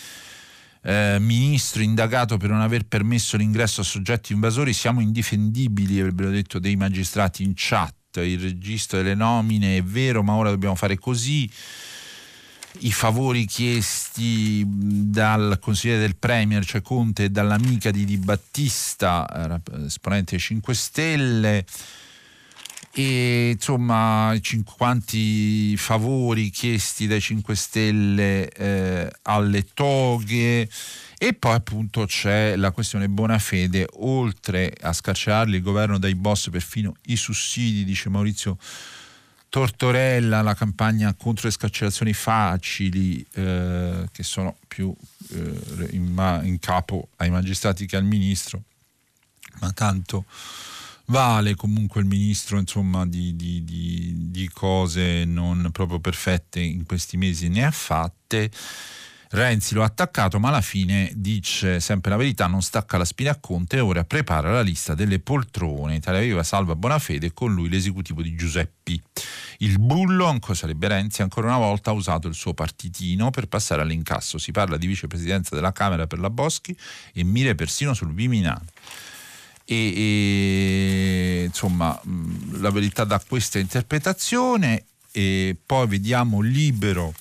Eh, ministro indagato per non aver permesso l'ingresso a soggetti invasori, siamo indifendibili, avrebbero detto dei magistrati in chat, il registro delle nomine è vero, ma ora dobbiamo fare così i favori chiesti dal consigliere del Premier, cioè Conte, e dall'amica di Di Battista, esponente 5 Stelle, e insomma quanti favori chiesti dai 5 Stelle eh, alle toghe. E poi appunto c'è la questione buona fede, oltre a scarcerarli il governo dai boss perfino i sussidi, dice Maurizio Tortorella, la campagna contro le scarcerazioni facili, eh, che sono più eh, in, in, capo ai magistrati che al ministro, ma tanto vale comunque il ministro insomma, di, di, di, di cose non proprio perfette in questi mesi ne ha fatte. Renzi lo ha attaccato, ma alla fine dice sempre la verità, non stacca la spina a Conte e ora prepara la lista delle poltrone. Italia Viva salva Bonafede e con lui l'esecutivo di Giuseppi. Il bullo, sarebbe Renzi, ancora una volta ha usato il suo partitino per passare all'incasso. Si parla di vicepresidenza della Camera per la Boschi e mire persino sul Viminale. E, e, insomma la verità da questa interpretazione e poi vediamo libero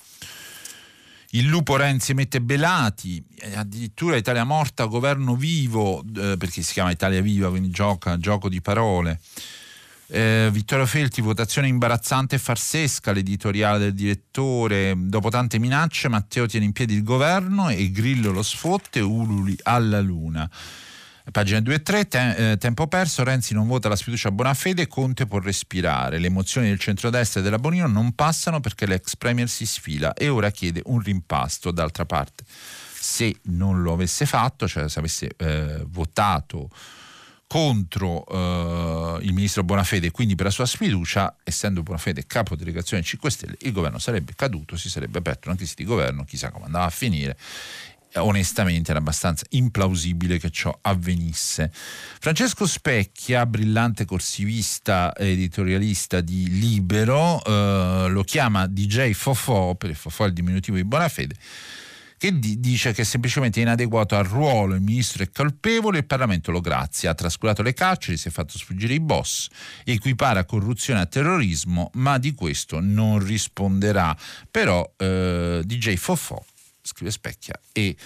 il lupo Renzi mette Belati, addirittura Italia morta, governo vivo, eh, perché si chiama Italia viva, quindi gioca, gioco di parole. Eh, Vittorio Felti, votazione imbarazzante e farsesca, l'editoriale del direttore. Dopo tante minacce, Matteo tiene in piedi il governo e Grillo lo sfotte, ululi alla luna. Pagina 2 e 3, te, eh, tempo perso, Renzi non vota la sfiducia a Bonafede, Conte può respirare. Le emozioni del centrodestra e della Bonino non passano perché l'ex premier si sfila e ora chiede un rimpasto. D'altra parte, se non lo avesse fatto, cioè se avesse eh, votato contro eh, il ministro Bonafede e quindi per la sua sfiducia, essendo Bonafede capo delegazione 5 Stelle, il governo sarebbe caduto, si sarebbe aperto una crisi di governo, chissà come andava a finire onestamente era abbastanza implausibile che ciò avvenisse. Francesco Specchia, brillante corsivista editorialista di Libero, eh, lo chiama DJ Fofò, per il Fofò è il diminutivo di Bonafede, che di- dice che è semplicemente inadeguato al ruolo, il ministro è colpevole, il Parlamento lo grazia, ha trascurato le carceri, si è fatto sfuggire i boss, equipara corruzione a terrorismo, ma di questo non risponderà. Però eh, DJ Fofò scrive Specchia, e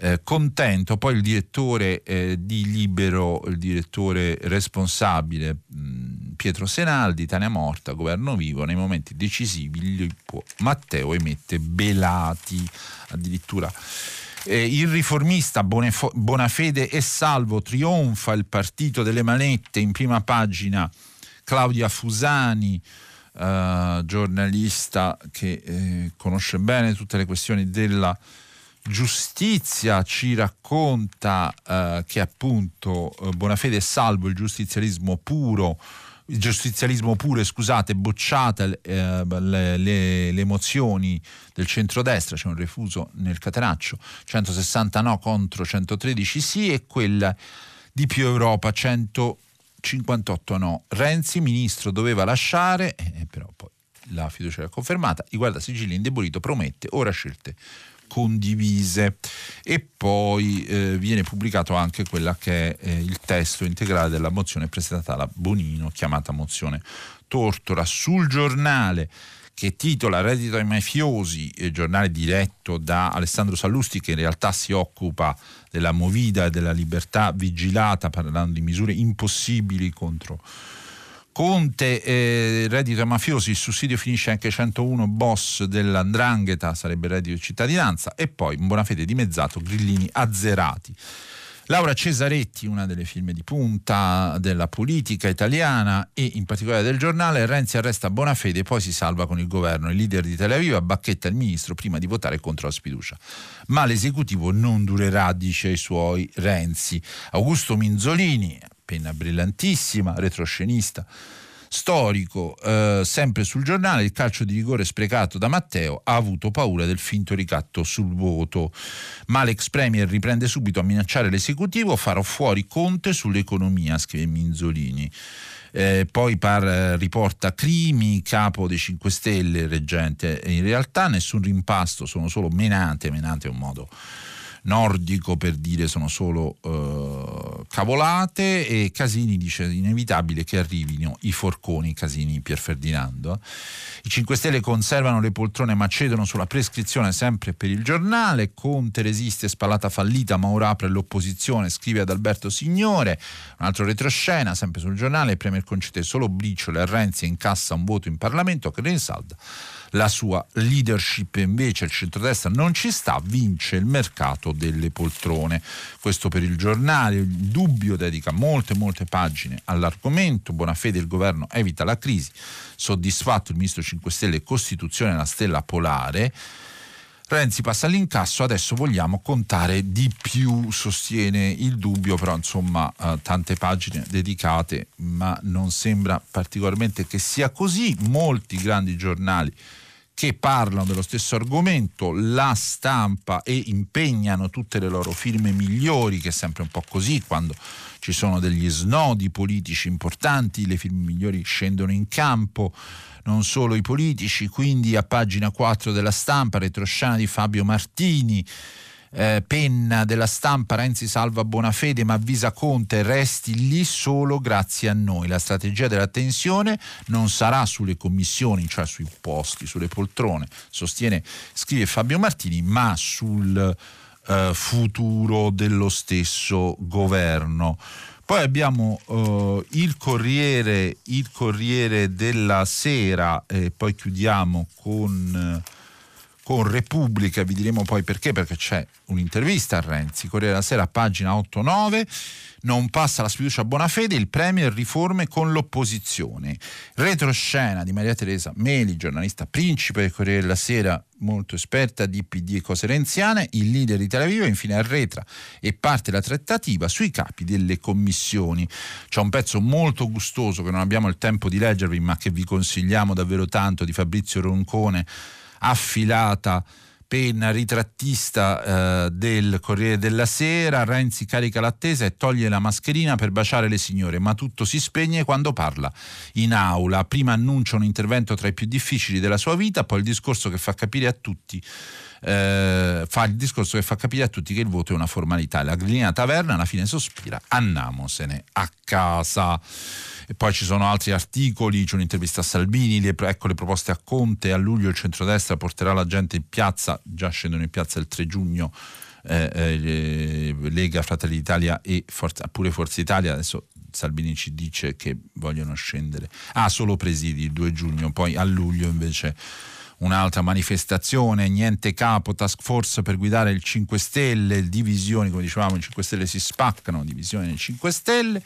eh, contento poi il direttore eh, di Libero, il direttore responsabile mh, Pietro Senaldi, Tania Morta, governo vivo, nei momenti decisivi può, Matteo emette Belati addirittura. Eh, il riformista Bonefo- Bonafede e Salvo trionfa il partito delle manette in prima pagina Claudia Fusani uh, giornalista che eh, conosce bene tutte le questioni della giustizia, ci racconta uh, che appunto uh, Bonafede e salvo il giustizialismo puro il giustizialismo pure, scusate, bocciate eh, le, le, le, mozioni del centrodestra, c'è un refuso nel catenaccio, 160 no contro 113 sì e quella di più Europa 100 58 no. Renzi, ministro, doveva lasciare, eh, però poi la fiducia era confermata, i guardasigilli indebolito promette ora scelte condivise. E poi eh, viene pubblicato anche quella che è eh, il testo integrale della mozione presentata da Bonino chiamata mozione Tortora. Sul giornale che titola Reddito ai mafiosi, eh, giornale diretto da Alessandro Sallusti che in realtà si occupa della movida e della libertà vigilata parlando di misure impossibili contro Conte, eh, reddito ai mafiosi, il sussidio finisce anche 101 boss dell'andrangheta, sarebbe reddito di cittadinanza e poi in buona fede dimezzato grillini azzerati. Laura Cesaretti, una delle firme di punta della politica italiana e in particolare del giornale, Renzi arresta Bonafede e poi si salva con il governo. Il leader di Tel Aviv bacchetta il ministro prima di votare contro la sfiducia. Ma l'esecutivo non durerà, dice ai suoi Renzi. Augusto Minzolini, penna brillantissima, retroscenista, storico, eh, sempre sul giornale, il calcio di rigore sprecato da Matteo ha avuto paura del finto ricatto sul voto. Ma l'ex premier riprende subito a minacciare l'esecutivo, farò fuori Conte sull'economia, scrive Minzolini. Eh, poi par, eh, riporta Crimi, capo dei 5 Stelle, reggente. In realtà nessun rimpasto, sono solo menate, menate è un modo nordico per dire sono solo uh, cavolate e Casini dice inevitabile che arrivino i forconi Casini Pier Ferdinando. I 5 Stelle conservano le poltrone ma cedono sulla prescrizione sempre per il giornale, Conte resiste spallata fallita ma ora apre l'opposizione, scrive ad Alberto Signore, un altro retroscena sempre sul giornale, il Premier concede solo briciole a Renzi e incassa un voto in Parlamento che rinsalda la sua leadership. Invece il centrodestra non ci sta, vince il mercato delle poltrone. Questo per il giornale, il dubbio dedica molte molte pagine all'argomento, buona fede il governo evita la crisi, soddisfatto il ministro 5 Stelle Costituzione la stella polare. Renzi passa all'incasso, adesso vogliamo contare di più, sostiene il dubbio, però insomma eh, tante pagine dedicate, ma non sembra particolarmente che sia così. Molti grandi giornali che parlano dello stesso argomento, la stampa e impegnano tutte le loro firme migliori, che è sempre un po' così quando ci sono degli snodi politici importanti, le firme migliori scendono in campo non solo i politici, quindi a pagina 4 della stampa, retroscena di Fabio Martini. Eh, penna della stampa Renzi salva Bonafede ma avvisa Conte resti lì solo grazie a noi la strategia della tensione non sarà sulle commissioni cioè sui posti, sulle poltrone sostiene, scrive Fabio Martini ma sul eh, futuro dello stesso governo. Poi abbiamo uh, il, Corriere, il, Corriere, della Sera e poi chiudiamo con, con, Repubblica, vi diremo poi perché, perché c'è un'intervista a Renzi, Corriere della Sera, pagina 8-9 non passa la sfiducia a buona fede, il Premier riforme con l'opposizione. Retroscena di Maria Teresa Meli, giornalista principe del Corriere della Sera, molto esperta di PD e cose renziane, il leader di Tel Aviv infine arretra e parte la trattativa sui capi delle commissioni. C'è un pezzo molto gustoso che non abbiamo il tempo di leggervi ma che vi consigliamo davvero tanto di Fabrizio Roncone, affilata penna ritrattista eh, del Corriere della Sera, Renzi carica l'attesa e toglie la mascherina per baciare le signore, ma tutto si spegne quando parla in aula. Prima annuncia un intervento tra i più difficili della sua vita, poi il discorso che fa capire a tutti eh, fa il discorso che fa capire a tutti che il voto è una formalità. La grillina taverna alla fine sospira, andiamosene a casa e poi ci sono altri articoli, c'è un'intervista a Salvini, le, ecco le proposte a Conte, a luglio il centrodestra porterà la gente in piazza, già scendono in piazza il 3 giugno. Eh, eh, Lega, Fratelli d'Italia e Forza, pure Forza Italia, adesso Salvini ci dice che vogliono scendere. Ah, solo presidi il 2 giugno, poi a luglio invece un'altra manifestazione, niente capo, task force per guidare il 5 Stelle, divisioni, come dicevamo, i 5 Stelle si spaccano, divisioni nei 5 Stelle.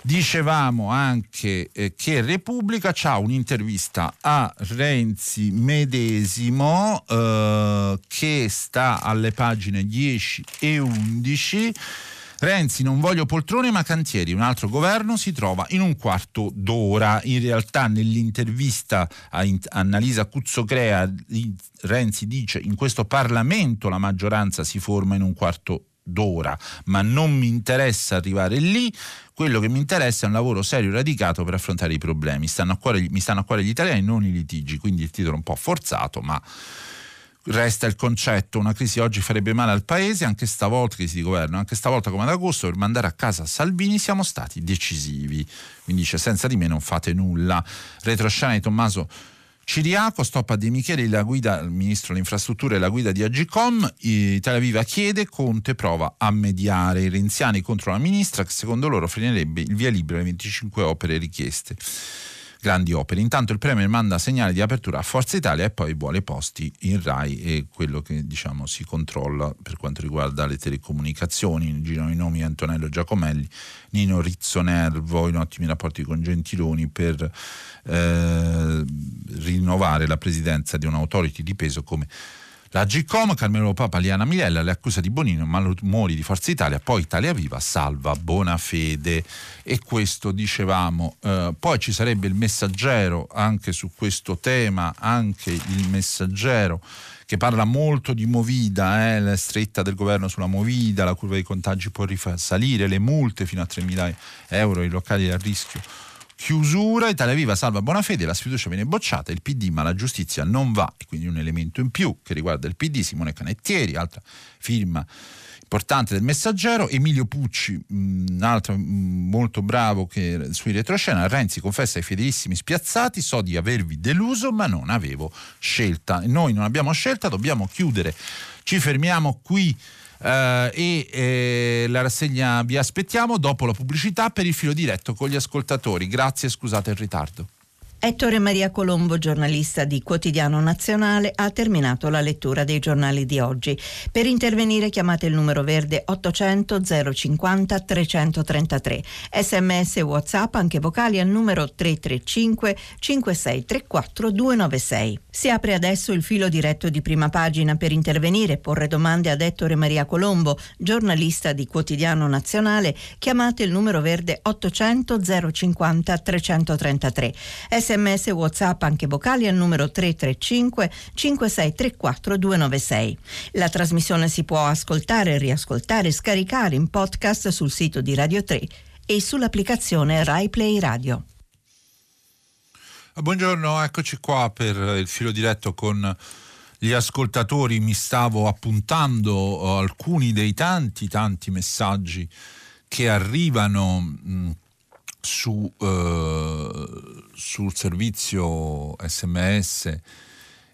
Dicevamo anche eh, che Repubblica ha un'intervista a Renzi medesimo eh, che sta alle pagine 10 e 11. Renzi non voglio poltrone ma cantieri, un altro governo si trova in un quarto d'ora. In realtà nell'intervista a Annalisa Cuzzocrea Renzi dice in questo Parlamento la maggioranza si forma in un quarto d'ora d'ora, ma non mi interessa arrivare lì, quello che mi interessa è un lavoro serio e radicato per affrontare i problemi. Stanno cuore, mi stanno a cuore gli italiani, non i litigi, quindi il titolo è un po' forzato, ma resta il concetto, una crisi oggi farebbe male al paese, anche stavolta crisi di governo, anche stavolta come ad agosto per mandare a casa Salvini siamo stati decisivi. Quindi dice senza di me non fate nulla. Retroscena di Tommaso Ciriaco, stoppa De Micheli, la guida, il ministro delle infrastrutture e la guida di Agicom, Italia Viva chiede, Conte prova a mediare. I renziani contro la ministra che secondo loro frenerebbe il via libera alle 25 opere richieste grandi opere. Intanto il Premier manda segnali di apertura a Forza Italia e poi vuole posti in RAI e quello che diciamo si controlla per quanto riguarda le telecomunicazioni. Girano i nomi Antonello Giacomelli, Nino Rizzonervo in ottimi rapporti con Gentiloni per eh, rinnovare la presidenza di un'autority di peso come la GCOM, Carmelo Papa, Liana Milella, le accuse di Bonino, Mori di Forza Italia, poi Italia Viva, salva Bonafede. E questo dicevamo. Eh, poi ci sarebbe il messaggero anche su questo tema, anche il messaggero che parla molto di Movida, eh, la stretta del governo sulla Movida, la curva dei contagi può risalire, le multe fino a 3.000 euro, i locali a rischio chiusura, Italia Viva salva Bonafede, la sfiducia viene bocciata, il PD ma la giustizia non va. E quindi un elemento in più che riguarda il PD, Simone Canettieri, altra firma importante del messaggero, Emilio Pucci, un altro molto bravo che sui retroscena, Renzi confessa ai fedelissimi spiazzati, so di avervi deluso ma non avevo scelta, noi non abbiamo scelta, dobbiamo chiudere, ci fermiamo qui Uh, e eh, la rassegna vi aspettiamo dopo la pubblicità per il filo diretto con gli ascoltatori. Grazie, scusate il ritardo. Ettore Maria Colombo, giornalista di Quotidiano Nazionale, ha terminato la lettura dei giornali di oggi. Per intervenire chiamate il numero verde 800 050 333. Sms e WhatsApp anche vocali al numero 335 5634 296. Si apre adesso il filo diretto di prima pagina per intervenire e porre domande ad Ettore Maria Colombo, giornalista di Quotidiano Nazionale. Chiamate il numero verde 800 050 333 sms whatsapp anche vocali al numero 335 5634 296. La trasmissione si può ascoltare, riascoltare scaricare in podcast sul sito di Radio 3 e sull'applicazione RaiPlay Radio. Buongiorno, eccoci qua per il filo diretto con gli ascoltatori. Mi stavo appuntando uh, alcuni dei tanti, tanti messaggi che arrivano mh, su, uh, sul servizio sms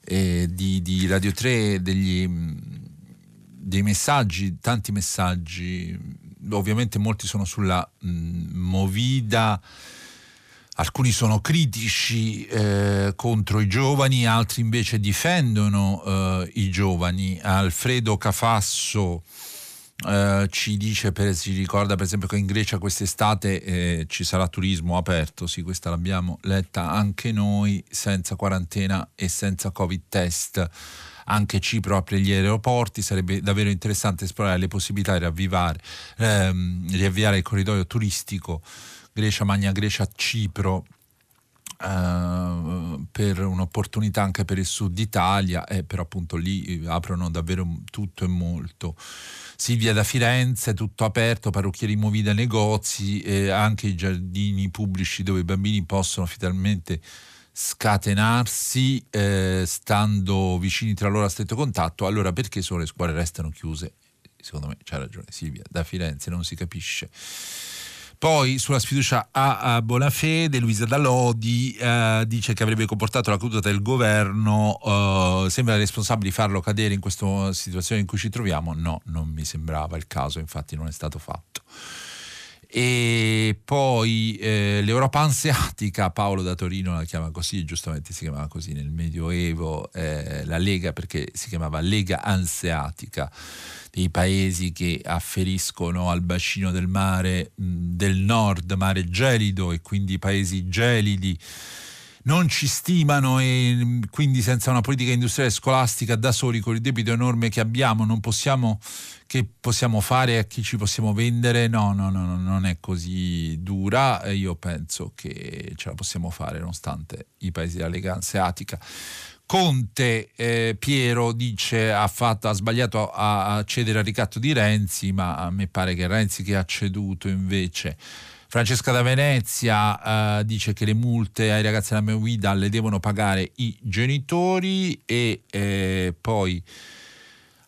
eh, di, di, Radio 3 degli, dei messaggi, tanti messaggi, ovviamente molti sono sulla mh, movida, alcuni sono critici eh, contro i giovani, altri invece difendono eh, i giovani. Alfredo Cafasso Uh, ci dice, per, ci ricorda per esempio che in Grecia quest'estate eh, ci sarà turismo aperto, sì questa l'abbiamo letta anche noi, senza quarantena e senza covid test. Anche Cipro apre gli aeroporti, sarebbe davvero interessante esplorare le possibilità di riavvivare, ehm, riavviare il corridoio turistico Grecia, Magna Grecia, Cipro Uh, per un'opportunità anche per il sud Italia, eh, però appunto lì aprono davvero tutto e molto. Silvia da Firenze, tutto aperto, parrucchieri movida negozi, eh, anche i giardini pubblici dove i bambini possono finalmente scatenarsi eh, stando vicini tra loro a stretto contatto, allora perché solo le scuole restano chiuse? Secondo me c'ha ragione Silvia, da Firenze non si capisce. Poi sulla sfiducia a, a Bonafede, Luisa Dalodi eh, dice che avrebbe comportato la caduta del governo, eh, sembra responsabile farlo cadere in questa situazione in cui ci troviamo? No, non mi sembrava il caso, infatti non è stato fatto. E poi eh, l'Europa anseatica, Paolo da Torino la chiama così, giustamente si chiamava così nel Medioevo, eh, la Lega perché si chiamava Lega Anseatica dei paesi che afferiscono al bacino del mare del nord, mare gelido e quindi paesi gelidi non ci stimano e quindi senza una politica industriale scolastica da soli con il debito enorme che abbiamo non possiamo che possiamo fare a chi ci possiamo vendere no no no non è così dura io penso che ce la possiamo fare nonostante i paesi della Lega Anseatica Conte eh, Piero dice ha, fatto, ha sbagliato a, a, cedere al ricatto di Renzi, ma a me pare che Renzi che ha ceduto invece. Francesca da Venezia eh, dice che le multe ai ragazzi della mia guida le devono pagare i genitori e eh, poi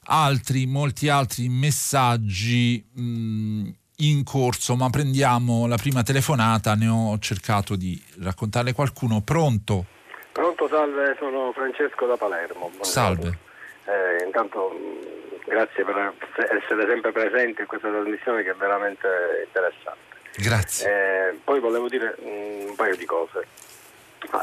altri, molti altri messaggi mh, mm, in corso, ma prendiamo la prima telefonata, ne ho cercato di raccontarle qualcuno. Pronto? Pronto, salve, sono Francesco da Palermo. Buongiorno. Salve. Eh, intanto mm, grazie per essere sempre presenti in questa trasmissione che è veramente interessante. Grazie. Eh, poi volevo dire mm, un paio di cose.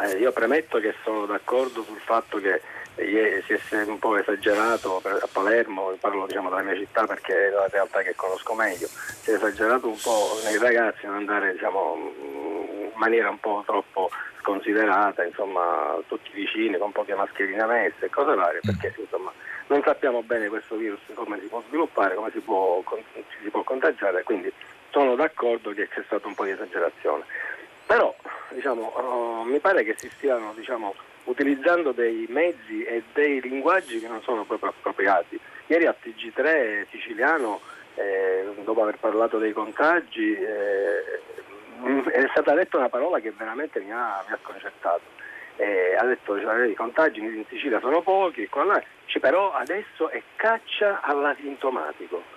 Eh, io premetto che sono d'accordo sul fatto che si è un po' esagerato a Palermo, parlo diciamo, della mia città perché è la realtà che conosco meglio, si è esagerato un po' nei ragazzi non andare diciamo, in maniera un po' troppo sconsiderata, insomma, tutti vicini con poche mascherine messe e cose varie, mm. perché insomma, non sappiamo bene questo virus come si può sviluppare, come si può, si può contagiare, quindi sono d'accordo che c'è stata un po' di esagerazione. Però diciamo, uh, mi pare che si stiano diciamo, utilizzando dei mezzi e dei linguaggi che non sono proprio appropriati. Ieri a TG3 siciliano, eh, dopo aver parlato dei contagi, eh, è stata detta una parola che veramente mi ha, mi ha sconcertato. Eh, ha detto cioè, i contagi in Sicilia sono pochi, cioè, però adesso è caccia all'asintomatico.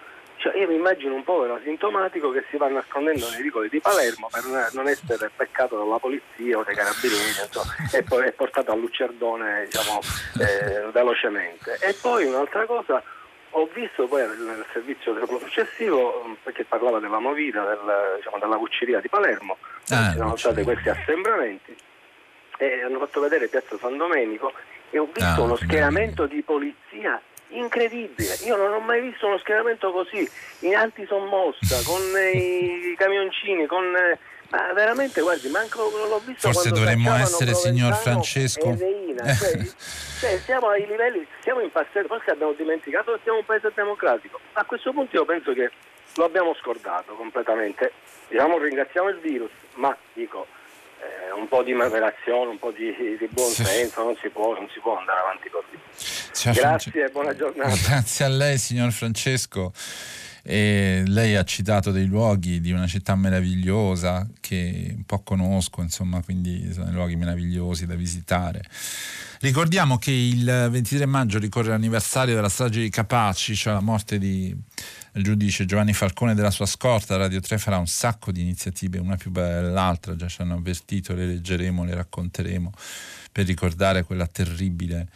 Cioè, io mi immagino un povero asintomatico che si va nascondendo nei vicoli di Palermo per non essere peccato dalla polizia o dai carabinieri insomma, e poi è portato a Lucerdone diciamo, eh, velocemente. E poi un'altra cosa, ho visto poi nel servizio successivo, perché parlava della movida, del, diciamo, della cucceria di Palermo, ah, ci sono stati questi assembramenti eh, hanno fatto vedere Piazza San Domenico e ho visto ah, uno schieramento di polizia incredibile. Io non ho mai visto uno schieramento così in antisommossa, con i camioncini, con... Ma veramente, guardi, manco l'ho visto Forse dovremmo essere signor Francesco. Cioè, cioè, siamo ai livelli, siamo in passato, forse abbiamo dimenticato che siamo un paese democratico. A questo punto io penso che lo abbiamo scordato completamente. Diciamo ringraziamo il virus, ma dico eh, un po' di moderazione, un po' di, di buon senso, non si, può, non si, può, andare avanti così. Signor Grazie e buona giornata. Grazie a lei signor Francesco. E lei ha citato dei luoghi di una città meravigliosa che un po' conosco, insomma, quindi sono luoghi meravigliosi da visitare. Ricordiamo che il 23 maggio ricorre l'anniversario della strage di Capaci, cioè la morte di il giudice Giovanni Falcone della sua scorta, Radio 3 farà un sacco di iniziative, una più bella dell'altra, già ci hanno avvertito, le leggeremo, le racconteremo per ricordare quella terribile,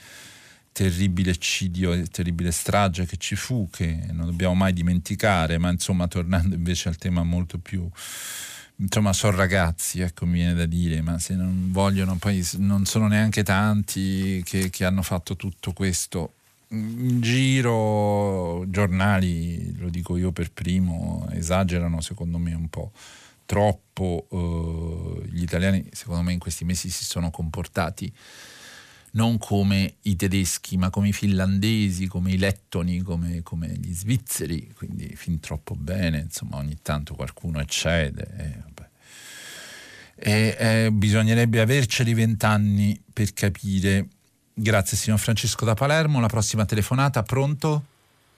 terribile eccidio, terribile strage che ci fu, che non dobbiamo mai dimenticare, ma insomma tornando invece al tema molto più insomma sono ragazzi, ecco mi viene da dire, ma se non vogliono poi non sono neanche tanti che, che hanno fatto tutto questo in giro giornali, lo dico io per primo, esagerano secondo me un po' troppo. Uh, gli italiani secondo me in questi mesi si sono comportati non come i tedeschi, ma come i finlandesi, come i lettoni, come, come gli svizzeri, quindi fin troppo bene, insomma ogni tanto qualcuno eccede. E, e, e bisognerebbe averceli vent'anni per capire Grazie signor Francesco da Palermo, la prossima telefonata, pronto?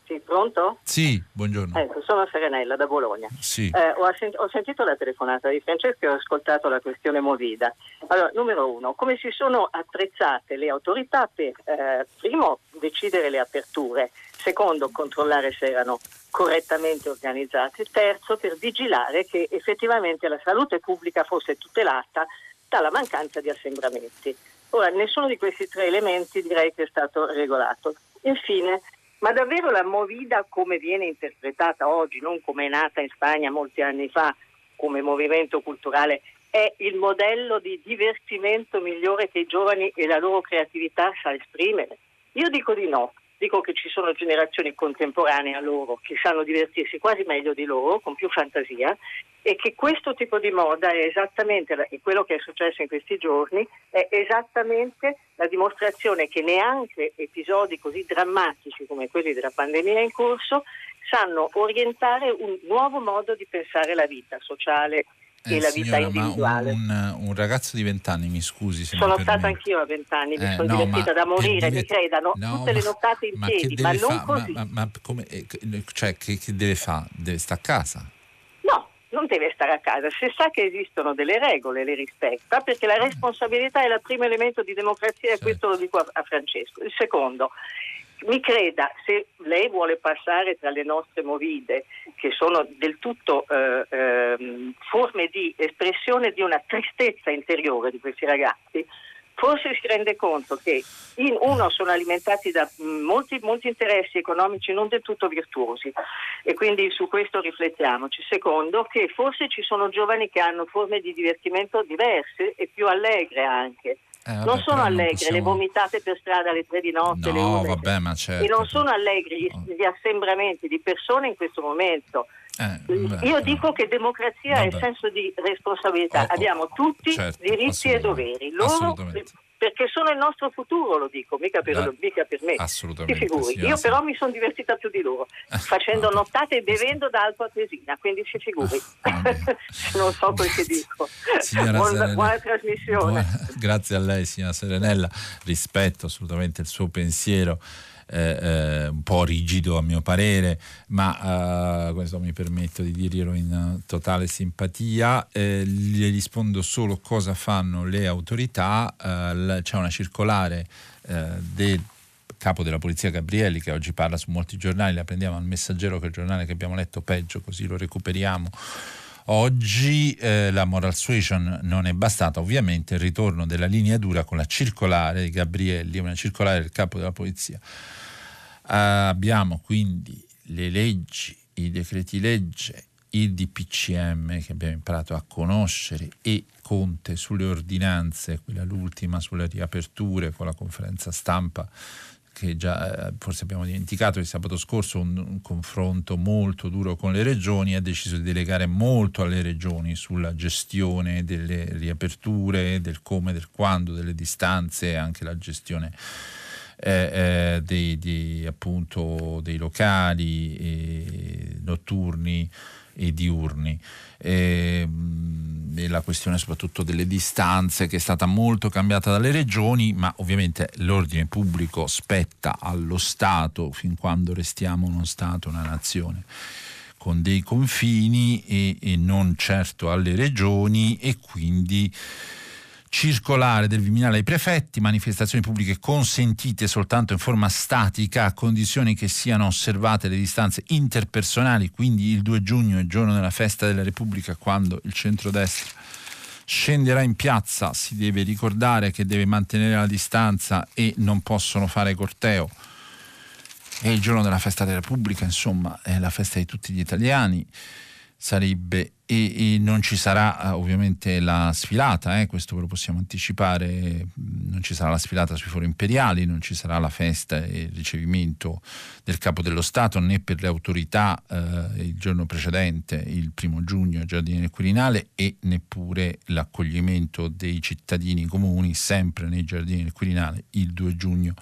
Sì, pronto? Sì, buongiorno. Ecco, sono Serenella da Bologna. Sì. Eh, ho, ho, sentito la telefonata di Francesco e ho ascoltato la questione Movida. Allora, numero uno, come si sono attrezzate le autorità per, eh, primo, decidere le aperture, secondo, controllare se erano correttamente organizzate, terzo, per vigilare che effettivamente la salute pubblica fosse tutelata dalla mancanza di assembramenti. Ora, nessuno di questi tre elementi direi che è stato regolato. Infine, ma davvero la Movida come viene interpretata oggi, non come è nata in Spagna molti anni fa come movimento culturale, è il modello di divertimento migliore che i giovani e la loro creatività sa esprimere? Io dico di no dico che ci sono generazioni contemporanee a loro che sanno divertirsi quasi meglio di loro, con più fantasia, e che questo tipo di moda è esattamente, e quello che è successo in questi giorni, è esattamente la dimostrazione che neanche episodi così drammatici come quelli della pandemia in corso sanno orientare un nuovo modo di pensare la vita sociale e eh, la vita signora, individuale. Un, un, ragazzo di vent'anni, mi scusi se Sono stata anch'io a vent'anni, mi eh, sono no, divertita da morire, deve... mi credano, no, tutte ma, le nottate in ma piedi, ma non fa... così. Ma, ma come, eh, cioè, che, che deve fare? Deve stare a casa? No, non deve stare a casa, se sa che esistono delle regole le rispetta, perché la responsabilità è il primo elemento di democrazia e questo lo dico a, a Francesco. Il secondo, mi creda, se lei vuole passare tra le nostre movide, che sono del tutto eh, eh, forme di espressione di una tristezza interiore di questi ragazzi, forse si rende conto che in uno sono alimentati da molti, molti, interessi economici non del tutto virtuosi e quindi su questo riflettiamoci. Secondo, che forse ci sono giovani che hanno forme di divertimento diverse e più allegre anche eh, vabbè, non sono allegre possiamo... le vomitate per strada alle tre di notte, no, vabbè, ma certo. e non sono allegri gli, gli assembramenti di persone in questo momento. Eh, beh, Io dico che democrazia vabbè. è senso di responsabilità, oh, oh, abbiamo tutti certo, diritti e doveri. Loro perché sono il nostro futuro, lo dico, mica per, Beh, mica per me. Assolutamente. figuri. Io però mi sono divertita più di loro, facendo nottate e bevendo da Alto Atesina, quindi si figuri. Ah, non so quel che dico. Buona, buona, trasmissione. Buona, grazie a lei, signora Serenella. Rispetto assolutamente il suo pensiero eh, eh, un po' rigido a mio parere, ma eh, questo mi permetto di dirglielo in totale simpatia. Eh, gli rispondo solo cosa fanno le autorità. Eh, c'è una circolare eh, del capo della polizia Gabrielli che oggi parla su molti giornali, la prendiamo al messaggero che è il giornale che abbiamo letto peggio, così lo recuperiamo. Oggi eh, la moral suasion non è bastata, ovviamente il ritorno della linea dura con la circolare di Gabrielli, una circolare del capo della polizia. Abbiamo quindi le leggi, i decreti legge il DPCM che abbiamo imparato a conoscere e Conte sulle ordinanze, quella l'ultima sulle riaperture con la conferenza stampa che già eh, forse abbiamo dimenticato il sabato scorso un, un, confronto molto duro con le regioni, ha deciso di delegare molto alle regioni sulla gestione delle riaperture, del come, del quando, delle distanze, anche la gestione eh, eh, dei, di, appunto, dei locali eh, notturni e diurni. E, ehm, e la questione soprattutto delle distanze che è stata molto cambiata dalle regioni, ma ovviamente l'ordine pubblico spetta allo Stato fin quando restiamo uno Stato, una nazione con dei confini e, e non certo alle regioni e quindi circolare del Viminale ai prefetti, manifestazioni pubbliche consentite soltanto in forma statica a condizioni che siano osservate le distanze interpersonali, quindi il 2 giugno, il giorno della festa della Repubblica, quando il centrodestra scenderà in piazza, si deve ricordare che deve mantenere la distanza e non possono fare corteo. È il giorno della festa della Repubblica, insomma, è la festa di tutti gli italiani sarebbe e, e, non ci sarà eh, ovviamente la sfilata, eh, questo ve lo possiamo anticipare, non ci sarà la sfilata sui fori imperiali, non ci sarà la festa e il ricevimento del capo dello Stato né per le autorità eh, il giorno precedente, il primo giugno, al Giardino del Quirinale e neppure l'accoglimento dei cittadini comuni sempre nei Giardini del Quirinale il 2 giugno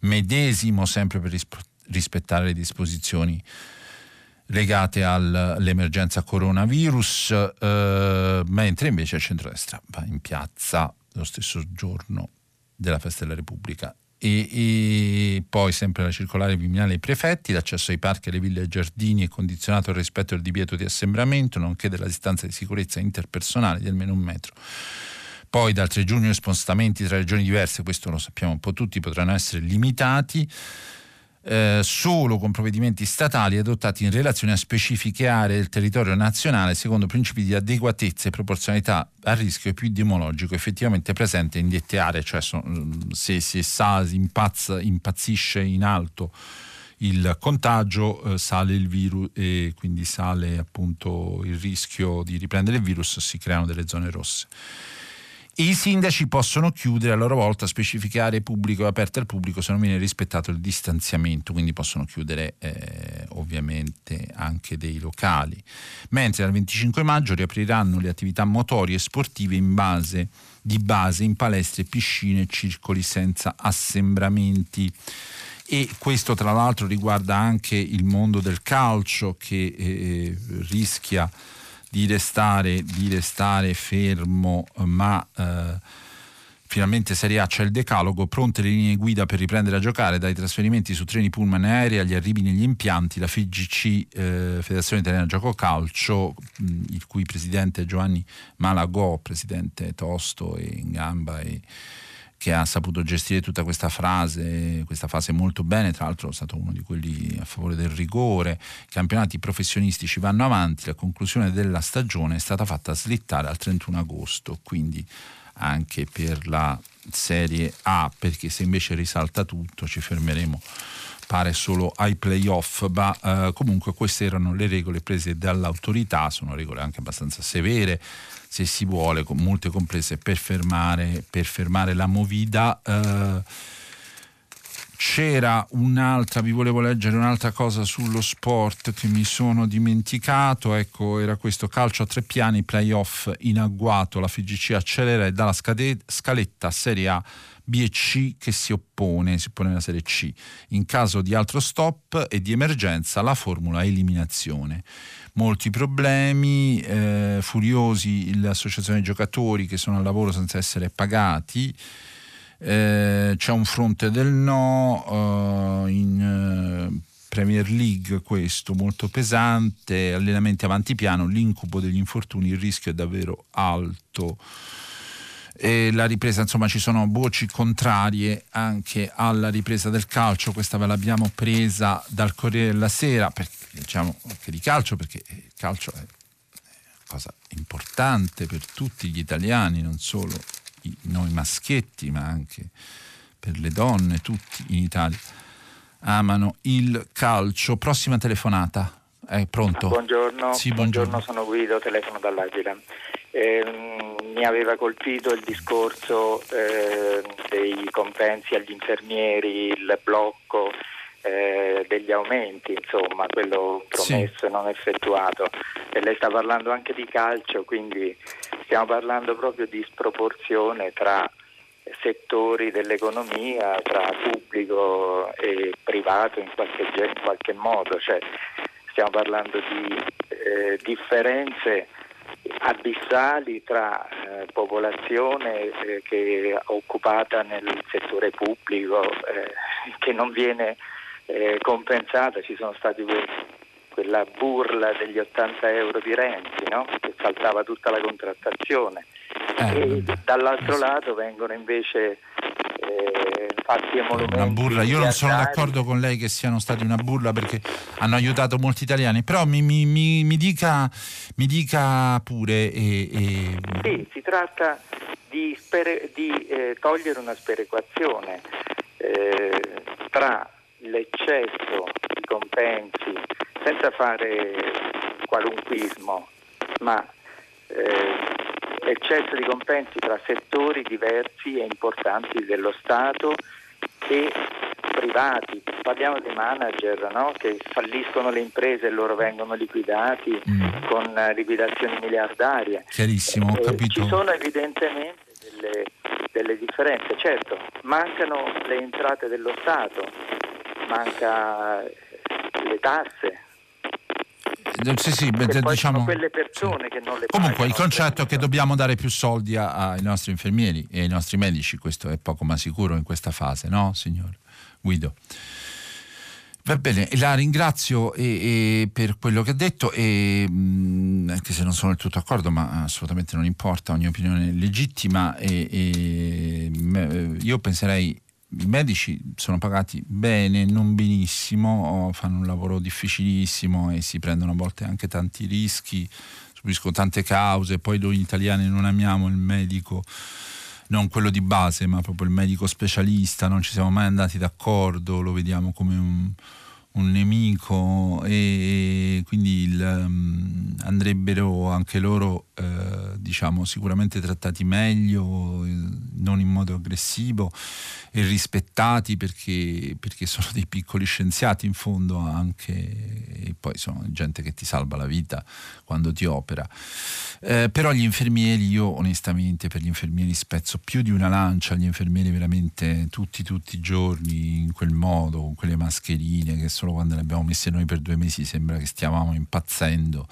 medesimo, sempre per rispettare le disposizioni legate all'emergenza coronavirus, eh, mentre invece il centrodestra va in piazza lo stesso giorno della festa della Repubblica. E, e poi sempre la circolare Viminale ai prefetti, l'accesso ai parchi, alle ville e ai giardini è condizionato al rispetto del divieto di assembramento, nonché della distanza di sicurezza interpersonale di almeno un metro. Poi dal 3 giugno spostamenti tra regioni diverse, questo lo sappiamo un po' tutti, potranno essere limitati eh, solo con provvedimenti statali adottati in relazione a specifiche aree del territorio nazionale secondo principi di adeguatezza e proporzionalità al rischio epidemiologico effettivamente presente in dette aree, cioè mm, se, se sa, impazza, impazzisce in alto il contagio eh, sale il virus e quindi sale appunto il rischio di riprendere il virus, si creano delle zone rosse. I sindaci possono chiudere a loro volta specifiche aree pubbliche o aperte al pubblico se non viene rispettato il distanziamento, quindi possono chiudere eh, ovviamente anche dei locali. Mentre dal 25 maggio riapriranno le attività motorie e sportive in base, di base in palestre, piscine e circoli senza assembramenti e questo tra l'altro riguarda anche il mondo del calcio che eh, rischia di restare, di restare fermo, ma eh, finalmente Serie A c'è il decalogo, pronte le linee guida per riprendere a giocare, dai trasferimenti su treni pullman e aerei agli arrivi negli impianti, la FIGC, eh, Federazione Italiana Gioco Calcio, mh, il cui presidente Giovanni Malagò, presidente tosto e in gamba e che ha saputo gestire tutta questa frase, questa fase molto bene, tra l'altro è stato uno di quelli a favore del rigore, i campionati professionistici vanno avanti, la conclusione della stagione è stata fatta slittare al 31 agosto, quindi anche per la Serie A, perché se invece risalta tutto ci fermeremo pare solo ai playoff, ma eh, comunque queste erano le regole prese dall'autorità, sono regole anche abbastanza severe, se si vuole, con molte complesse, per fermare, per fermare la movida. Eh, c'era un'altra, vi volevo leggere un'altra cosa sullo sport che mi sono dimenticato, ecco, era questo calcio a tre piani, playoff in agguato, la FIGC accelera e dà la scade- scaletta Serie A B e C che si oppone, si oppone alla Serie C. In caso di altro stop e di emergenza la formula eliminazione molti problemi, eh, furiosi l'associazione giocatori che sono al lavoro senza essere pagati, eh, c'è un fronte del no uh, in uh, Premier League questo molto pesante, allenamenti avanti piano, l'incubo degli infortuni, il rischio è davvero alto. E la ripresa, insomma ci sono voci contrarie anche alla ripresa del calcio, questa ve l'abbiamo presa dal Corriere della Sera, perché, diciamo anche di calcio, perché il calcio è una cosa importante per tutti gli italiani, non solo i, noi maschietti, ma anche per le donne, tutti in Italia amano il calcio. Prossima telefonata. È pronto? Buongiorno, sì, buongiorno. buongiorno sono Guido, telefono dall'Aquila. Eh, mi aveva colpito il discorso eh, dei compensi agli infermieri, il blocco eh, degli aumenti, insomma, quello promesso sì. e non effettuato. E lei sta parlando anche di calcio, quindi stiamo parlando proprio di sproporzione tra settori dell'economia, tra pubblico e privato in qualche, in qualche modo. Cioè, stiamo parlando di eh, differenze abissali tra eh, popolazione eh, che è occupata nel settore pubblico eh, che non viene eh, compensata, ci sono stati que- quella burla degli 80 euro di Renzi no? che saltava tutta la contrattazione eh, e dall'altro lato vengono invece eh, fatti emolumenti. Una burla, io non sono d'accordo con lei che siano stati una burla perché hanno aiutato molti italiani, però mi, mi, mi, mi dica, dica, pure. E, e... Sì, si tratta di, spere, di eh, togliere una sperequazione eh, tra l'eccesso di compensi, senza fare qualunquismo, ma eh, eccesso di compensi tra settori diversi e importanti dello Stato e privati. Parliamo dei manager no? che falliscono le imprese e loro vengono liquidati mm. con liquidazioni miliardarie. Chiarissimo, ho eh, capito. Ci sono evidentemente delle, delle differenze, certo, mancano le entrate dello Stato, manca le tasse. Eh, sì, sì, diciamo, quelle persone sì. che non le Comunque pagano, il concetto è che dobbiamo dare più soldi ai nostri infermieri e ai nostri medici, questo è poco ma sicuro in questa fase, no signor Guido? Va bene, la ringrazio e, e per quello che ha detto, e, mh, anche se non sono del tutto d'accordo, ma assolutamente non importa, ogni opinione è legittima e, e mh, io penserei i medici sono pagati bene, non benissimo, fanno un lavoro difficilissimo e si prendono a volte anche tanti rischi, subiscono tante cause, poi noi italiani non amiamo il medico non quello di base, ma proprio il medico specialista, non ci siamo mai andati d'accordo, lo vediamo come un, un nemico e quindi il, um, andrebbero anche loro eh, diciamo sicuramente trattati meglio, non in modo aggressivo e rispettati perché, perché sono dei piccoli scienziati in fondo anche e poi sono gente che ti salva la vita quando ti opera. Eh, però gli infermieri, io onestamente per gli infermieri spezzo più di una lancia, gli infermieri veramente tutti, tutti i giorni in quel modo, con quelle mascherine che solo quando le abbiamo messe noi per due mesi sembra che stiavamo impazzendo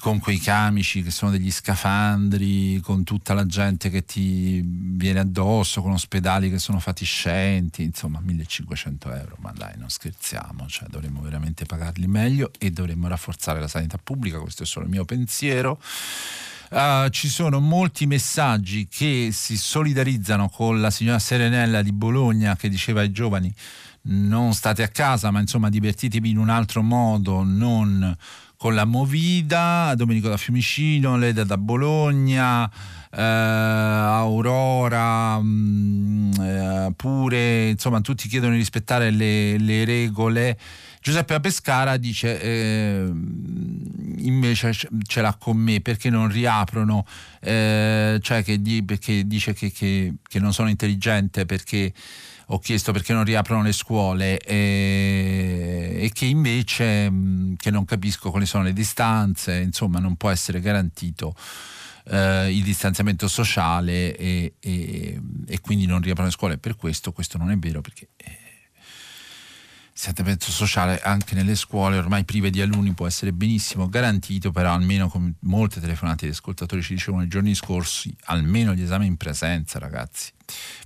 con quei camici che sono degli scafandri, con tutta la gente che ti viene addosso, con ospedali che sono fatiscenti, insomma 1500 euro, ma dai non scherziamo, cioè, dovremmo veramente pagarli meglio e dovremmo rafforzare la sanità pubblica, questo è solo il mio pensiero. Uh, ci sono molti messaggi che si solidarizzano con la signora Serenella di Bologna che diceva ai giovani non state a casa ma insomma divertitevi in un altro modo, non con la Movida, Domenico da Fiumicino, Leda da Bologna, eh, Aurora, mh, mm, eh, pure, insomma tutti chiedono di rispettare le, le regole. Giuseppe Pescara dice eh, invece ce l'ha con me perché non riaprono, eh, cioè che, perché dice che, che, che non sono intelligente perché ho chiesto perché non riaprono le scuole e, e che invece mh, che non capisco quali sono le distanze, insomma non può essere garantito eh, il distanziamento sociale e, e, e, quindi non riaprono le scuole. Per questo questo non è vero perché... Eh, distanziamento sociale anche nelle scuole ormai prive di alunni può essere benissimo garantito, però almeno come molte telefonate di ascoltatori ci dicevano nei giorni scorsi, almeno gli esami in presenza ragazzi.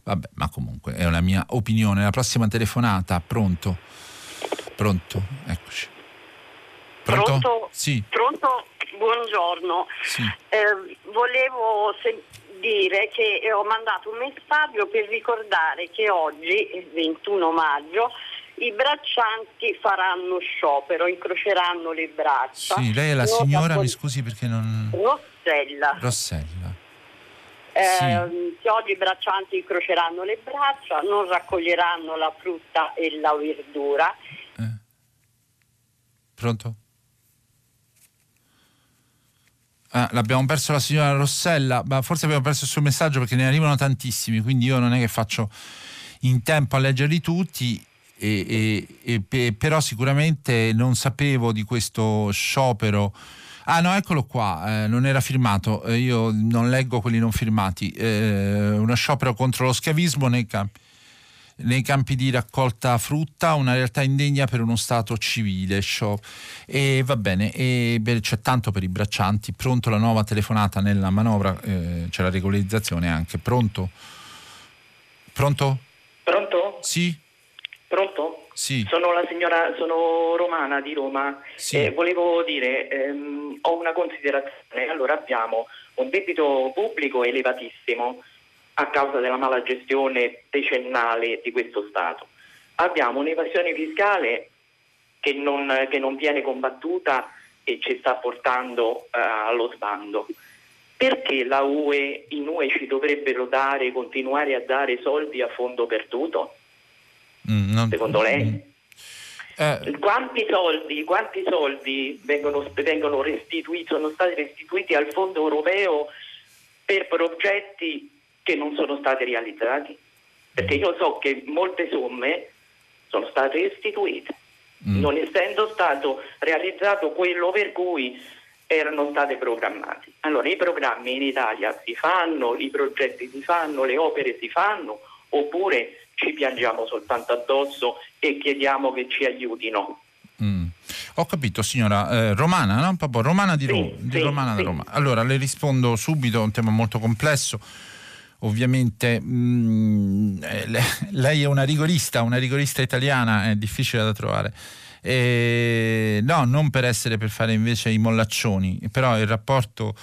Vabbè, ma comunque è una mia opinione. La prossima telefonata, pronto? Pronto? Eccoci. Pronto? Pronto? Sì. Pronto? Buongiorno. Sì. Eh, volevo se- dire che ho mandato un messaggio per ricordare che oggi, il 21 maggio, i braccianti faranno sciopero, incroceranno le braccia. Sì, lei è la signora, mi scusi perché non... Rossella. Rossella. Eh, sì. Oggi i braccianti incroceranno le braccia, non raccoglieranno la frutta e la verdura. Eh. Pronto? Ah, l'abbiamo perso la signora Rossella, ma forse abbiamo perso il suo messaggio perché ne arrivano tantissimi, quindi io non è che faccio in tempo a leggerli tutti. E, e, e, però sicuramente non sapevo di questo sciopero. Ah no, eccolo qua, eh, non era firmato, eh, io non leggo quelli non firmati. Eh, uno sciopero contro lo schiavismo nei campi nei campi di raccolta frutta, una realtà indegna per uno Stato civile. Show. E va bene, e beh, c'è tanto per i braccianti. Pronto la nuova telefonata nella manovra, eh, c'è la regolarizzazione anche. Pronto? Pronto? Pronto? Sì. Sì. Sono la signora, sono romana di Roma. Sì. Eh, volevo dire, ehm, ho una considerazione. Allora abbiamo un debito pubblico elevatissimo a causa della mala gestione decennale di questo Stato. Abbiamo un'evasione fiscale che non, che non viene combattuta e ci sta portando uh, allo sbando. Perché la UE, in UE ci dovrebbero dare, continuare a dare soldi a fondo perduto? Mm, non... Secondo lei? Mm. Eh... Quanti soldi, quanti soldi vengono, vengono restituiti, sono stati restituiti al fondo europeo per progetti che non sono stati realizzati, perché io so che molte somme sono state restituite, mm. non essendo stato realizzato quello per cui erano state programmate. Allora i programmi in Italia si fanno, i progetti si fanno, le opere si fanno, oppure ci piangiamo soltanto addosso e chiediamo che ci aiutino. Mm. Ho capito signora, eh, romana, no? Proprio romana di Roma. Sì, di sì, romana sì. di Roma. Allora le rispondo subito, è un tema molto complesso ovviamente mh, mm, eh, lei è una rigorista, una rigorista italiana, è difficile da trovare. E, no, non per essere per fare invece i mollaccioni, però il rapporto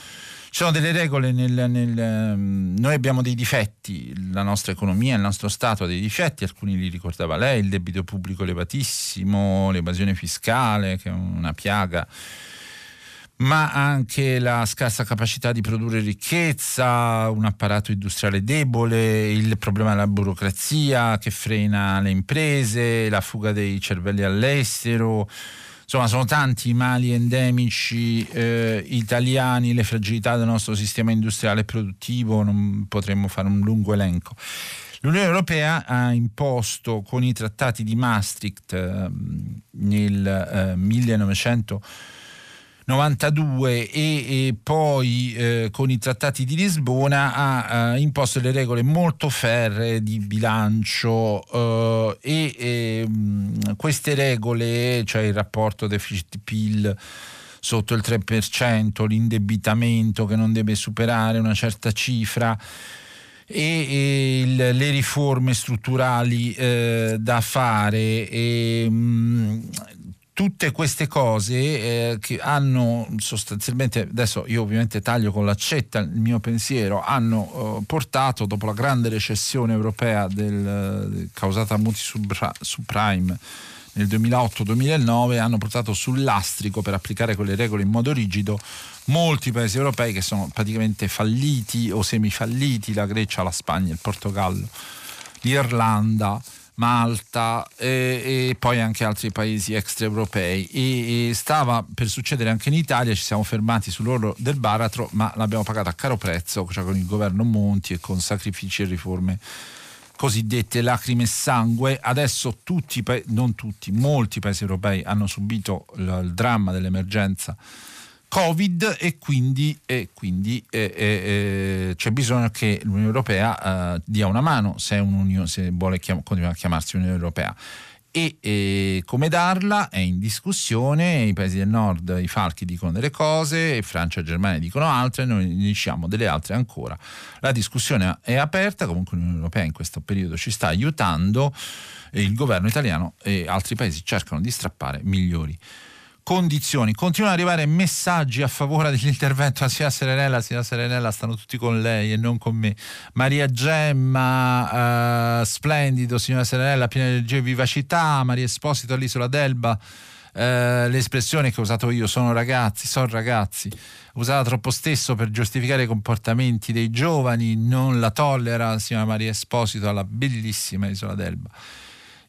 sono delle regole nel, nel, noi abbiamo dei difetti la nostra economia il nostro stato ha dei difetti alcuni li ricordava lei il debito pubblico elevatissimo l'evasione fiscale che è una piaga ma anche la scarsa capacità di produrre ricchezza, un apparato industriale debole, il problema della burocrazia che frena le imprese, la fuga dei cervelli all'estero. Insomma, sono tanti i mali endemici eh, italiani, le fragilità del nostro sistema industriale e produttivo, non potremmo fare un lungo elenco. L'Unione Europea ha imposto con i trattati di Maastricht eh, nel eh, 1900 92 e, e poi eh, con i trattati di Lisbona ha eh, imposto delle regole molto ferre di bilancio eh, e ehm, queste regole, cioè il rapporto deficit-PIL sotto il 3%, l'indebitamento che non deve superare una certa cifra, e, e il, le riforme strutturali eh, da fare e, mh, tutte queste cose eh, che hanno sostanzialmente, adesso io ovviamente taglio con l'accetta il mio pensiero, hanno eh, portato dopo la grande recessione europea del, causata a muti subprime nel 2008-2009, hanno portato sul lastrico per applicare quelle regole in modo rigido molti paesi europei che sono praticamente falliti o semifalliti, la Grecia, la Spagna, il Portogallo, l'Irlanda Malta e, e, poi anche altri paesi extraeuropei e, e stava per succedere anche in Italia, ci siamo fermati sull'orlo del baratro ma l'abbiamo pagata a caro prezzo, cioè con il governo Monti e con sacrifici e riforme cosiddette lacrime e sangue. Adesso tutti, non tutti, molti paesi europei hanno subito il, il dramma dell'emergenza Covid e quindi, e quindi eh, eh, c'è bisogno che l'Unione Europea eh, dia una mano se, se vuole chiam- continuare a chiamarsi Unione Europea. E eh, come darla è in discussione, i paesi del nord, i falchi dicono delle cose, Francia e Germania dicono altre, noi diciamo delle altre ancora. La discussione è aperta, comunque l'Unione Europea in questo periodo ci sta aiutando e il governo italiano e altri paesi cercano di strappare migliori condizioni. Continuano ad arrivare messaggi a favore dell'intervento a signora Serenella, signora Serenella stanno tutti con lei e non con me. Maria Gemma, uh, splendido, signora Serenella, piena di energia e vivacità. Maria Esposito all'isola d'Elba. Uh, l'espressione che ho usato io sono ragazzi, sono ragazzi, usata troppo spesso per giustificare i comportamenti dei giovani, non la tollera, signora Maria Esposito, alla bellissima isola d'Elba.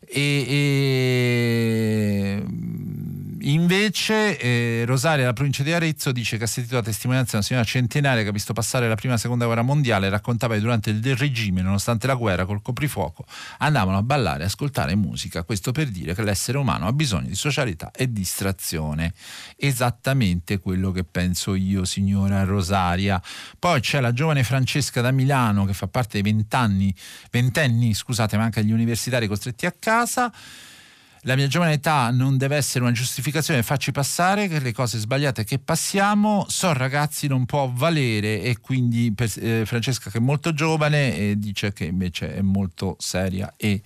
E, e Invece eh, Rosaria, la provincia di Arezzo, dice che ha sentito la testimonianza di una signora centenaria che ha visto passare la prima e seconda guerra mondiale raccontava che durante il regime, nonostante la guerra, col coprifuoco, andavano a ballare e ascoltare musica. Questo per dire che l'essere umano ha bisogno di socialità e distrazione. Esattamente quello che penso io, signora Rosaria. Poi c'è la giovane Francesca da Milano che fa parte dei vent'anni, ventenni, scusate, ma anche gli universitari costretti a casa la mia giovane età non deve essere una giustificazione, facci passare che le cose sbagliate che passiamo, so ragazzi non può valere e quindi per, eh, Francesca che è molto giovane eh, dice che invece è molto seria e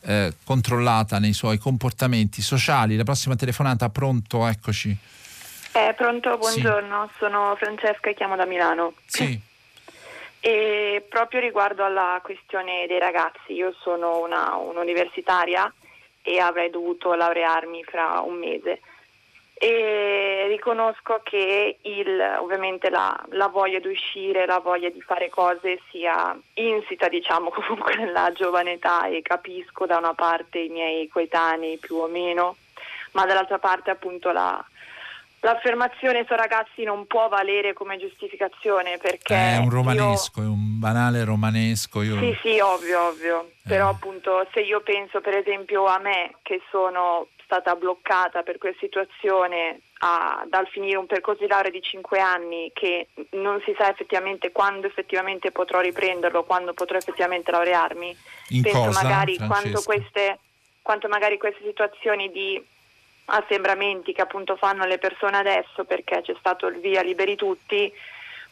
eh, controllata nei suoi comportamenti sociali. La prossima telefonata, pronto, eccoci. Eh, pronto, buongiorno, sì. sono Francesca e chiamo da Milano. Sì. E proprio riguardo alla questione dei ragazzi, io sono una, un'universitaria e avrei dovuto laurearmi fra un mese. E riconosco che il, ovviamente la, la, voglia di uscire, la voglia di fare cose sia insita diciamo comunque nella giovane età e capisco da una parte i miei coetanei più o meno, ma dall'altra parte appunto la, l'affermazione su ragazzi non può valere come giustificazione perché è un romanesco, io... è un banale romanesco. Io... Sì, sì, ovvio, ovvio. Eh. Però appunto se io penso per esempio a me che sono stata bloccata per quella situazione a, dal finire un percorso di laurea di 5 anni che non si sa effettivamente quando effettivamente potrò riprenderlo, quando potrò effettivamente laurearmi. In penso cosa, magari quanto queste, quanto magari queste situazioni di assembramenti che appunto fanno le persone adesso perché c'è stato il via liberi tutti,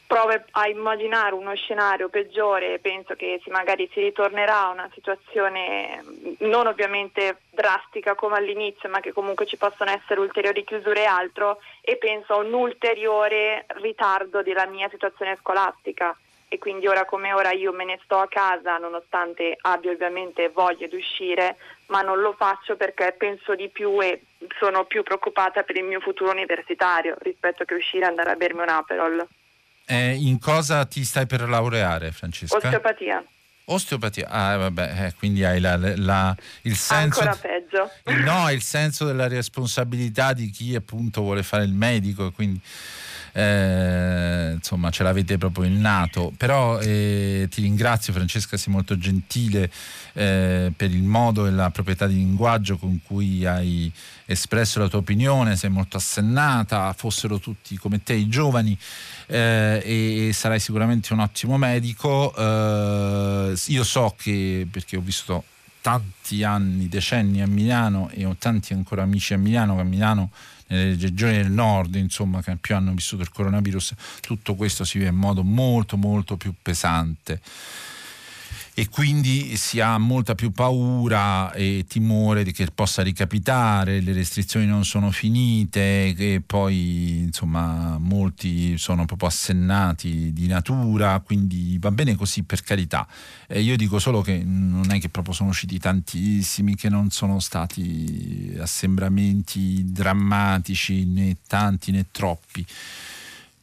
provo a immaginare uno scenario peggiore penso che si, magari si ritornerà a una situazione non ovviamente drastica come all'inizio, ma che comunque ci possono essere ulteriori chiusure e altro e penso a un ulteriore ritardo della mia situazione scolastica e quindi ora come ora io me ne sto a casa nonostante abbia ovviamente voglia di uscire, ma non lo faccio perché penso di più e sono più preoccupata per il mio futuro universitario rispetto che uscire e andare a bermi un Aperol. Eh, in cosa ti stai per laureare, Francesca? Osteopatia. Osteopatia, ah vabbè, eh, quindi hai la, la, il senso... Ancora peggio. No, il senso della responsabilità di chi appunto vuole fare il medico, quindi eh, insomma ce l'avete proprio innato, però eh, ti ringrazio Francesca, sei molto gentile eh, per il modo e la proprietà di linguaggio con cui hai espresso la tua opinione, sei molto assennata, fossero tutti come te i giovani eh, e, sarai sicuramente un ottimo medico. Eh, io so che, perché ho visto tanti anni, decenni a Milano e ho tanti ancora amici a Milano che a Milano nelle regioni del nord, insomma, che più hanno vissuto il coronavirus, tutto questo si vive in modo molto molto più pesante e quindi si ha molta più paura e timore che possa ricapitare, le restrizioni non sono finite, che poi insomma molti sono proprio assennati di natura, quindi va bene così per carità. Eh, io dico solo che non è che proprio sono usciti tantissimi, che non sono stati assembramenti drammatici né tanti né troppi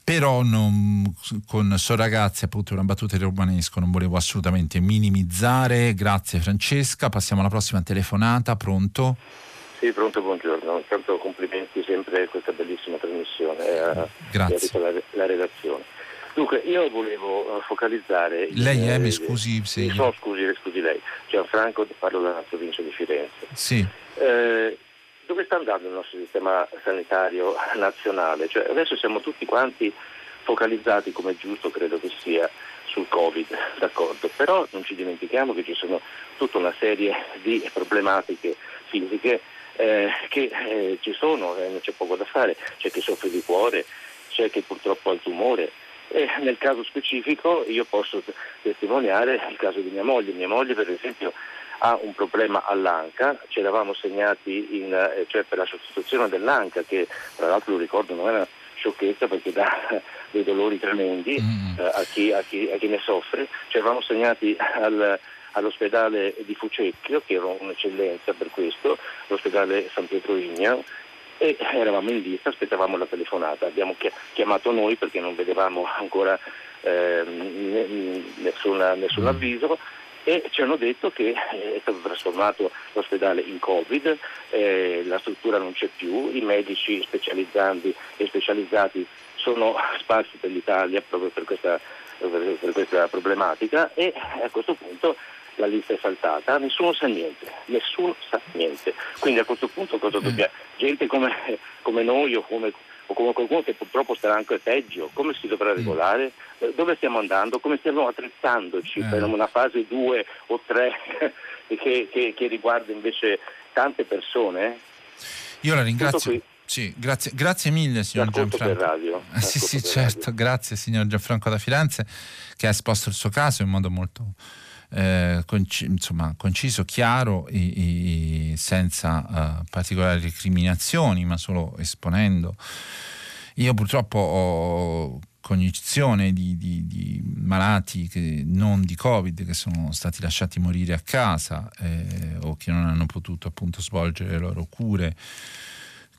però non, con So ragazzi appunto una battuta di romanesco non volevo assolutamente minimizzare. Grazie Francesca. Passiamo alla prossima telefonata. Pronto? Sì pronto buongiorno. Intanto complimenti sempre per questa bellissima trasmissione eh, grazie. la, la, redazione. Dunque io volevo eh, focalizzare lei è, eh, mi scusi se so scusi, scusi lei. Gianfranco parlo dalla provincia di Firenze. Sì. Eh, dove sta andando il nostro sistema sanitario nazionale? Cioè, adesso siamo tutti quanti focalizzati, come è giusto credo che sia, sul Covid, d'accordo, però non ci dimentichiamo che ci sono tutta una serie di problematiche fisiche eh, che eh, ci sono, eh, non c'è poco da fare, c'è chi soffre di cuore, c'è chi purtroppo ha il tumore. E nel caso specifico io posso testimoniare il caso di mia moglie. Mia moglie per esempio ha un problema all'anca, ci eravamo segnati in, eh, cioè per la sostituzione dell'anca che tra l'altro lo ricordo non è una sciocchezza perché dà dei dolori tremendi mm. eh, a, chi, a, chi, a, chi, ne soffre, ci eravamo segnati al, all'ospedale di Fucecchio che era un'eccellenza per questo, l'ospedale San Pietro Ignao e eravamo in lista, aspettavamo la telefonata, abbiamo chiamato noi perché non vedevamo ancora eh, nessun, nessun, avviso e ci hanno detto che è stato trasformato l'ospedale in Covid, eh, la struttura non c'è più, i medici specializzanti e specializzati sono sparsi per l'Italia proprio per questa, per, per questa problematica e a questo punto la lista è saltata, nessuno sa niente, nessuno sa niente. Quindi a questo punto cosa mm. dobbiamo? Gente come, come noi o come, o come, qualcuno che purtroppo starà anche peggio, come si dovrà mm. regolare? Eh, dove stiamo andando? Come stiamo attrezzandoci eh. per una fase 2 o 3 che, che, che, riguarda invece tante persone? Io la ringrazio. Sì, grazie, grazie, mille signor Gianfranco. Radio, sì, sì, certo, grazie signor Gianfranco da Firenze che ha esposto il suo caso in modo molto eh, conci- insomma, conciso, chiaro e, e senza uh, particolari recriminazioni, ma solo esponendo. Io purtroppo ho cognizione di, di, di malati che, non di Covid che sono stati lasciati morire a casa eh, o che non hanno potuto appunto svolgere le loro cure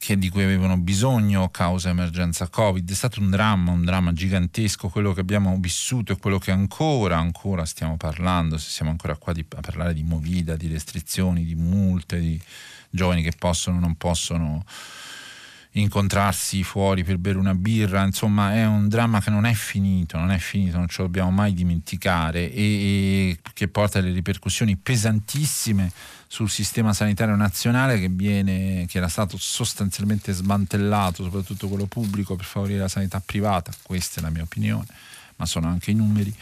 che, di cui avevano bisogno causa emergenza Covid. È stato un dramma, un dramma gigantesco, quello che abbiamo vissuto e quello che ancora, ancora stiamo parlando, se siamo ancora qua di, a parlare di movida, di restrizioni, di multe, di giovani che possono o non possono incontrarsi fuori per bere una birra, insomma è un dramma che non è finito, non è finito, non ce lo dobbiamo mai dimenticare e, e che porta delle ripercussioni pesantissime sul sistema sanitario nazionale che, viene, che era stato sostanzialmente smantellato, soprattutto quello pubblico, per favorire la sanità privata, questa è la mia opinione, ma sono anche i numeri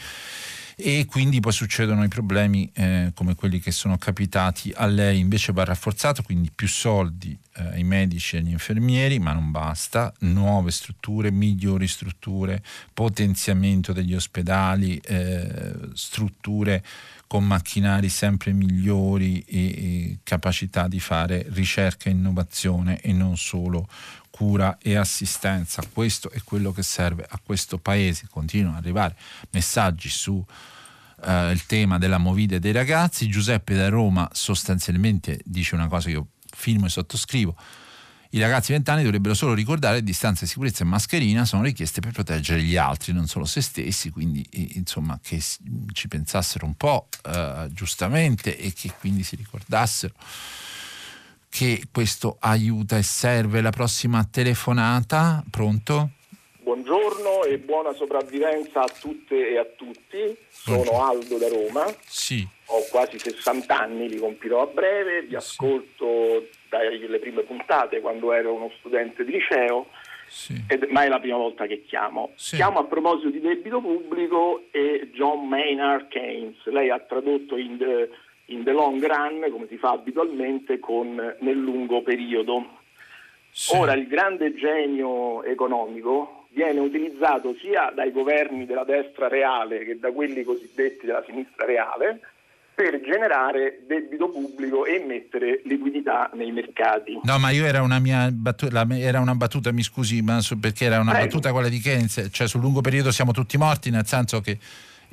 e quindi poi succedono i problemi eh, come quelli che sono capitati a lei. Invece va rafforzato quindi più soldi eh, ai medici e agli infermieri ma non basta. Nuove strutture migliori strutture potenziamento degli ospedali eh, strutture con macchinari sempre migliori e, e capacità di fare ricerca e innovazione e non solo cura e assistenza. Questo è quello che serve a questo paese. Continuano ad arrivare messaggi su Uh, il tema della movida dei ragazzi. Giuseppe da Roma sostanzialmente dice una cosa che io filmo e sottoscrivo. I ragazzi vent'anni dovrebbero solo ricordare che distanza di sicurezza e mascherina sono richieste per proteggere gli altri, non solo se stessi, quindi insomma che ci pensassero un po' eh, giustamente e che quindi si ricordassero che questo aiuta e serve. La prossima telefonata, pronto? Buongiorno e buona sopravvivenza a tutte e a tutti. Sono Aldo da Roma. Sì. Ho quasi 60 anni, li compirò a breve, vi sì. ascolto dalle prime puntate quando ero uno studente di liceo, sì. ed, ma è la prima volta che chiamo. Sì. Chiamo a proposito di debito pubblico e John Maynard Keynes. Lei ha tradotto in the, in the long run, come si fa abitualmente, con nel lungo periodo. Sì. Ora il grande genio economico viene utilizzato sia dai governi della destra reale che da quelli cosiddetti della sinistra reale per generare debito pubblico e mettere liquidità nei mercati. No, ma io era una mia battuta, era una battuta mi scusi, ma perché era una Prego. battuta quella di Keynes, cioè sul lungo periodo siamo tutti morti, nel senso che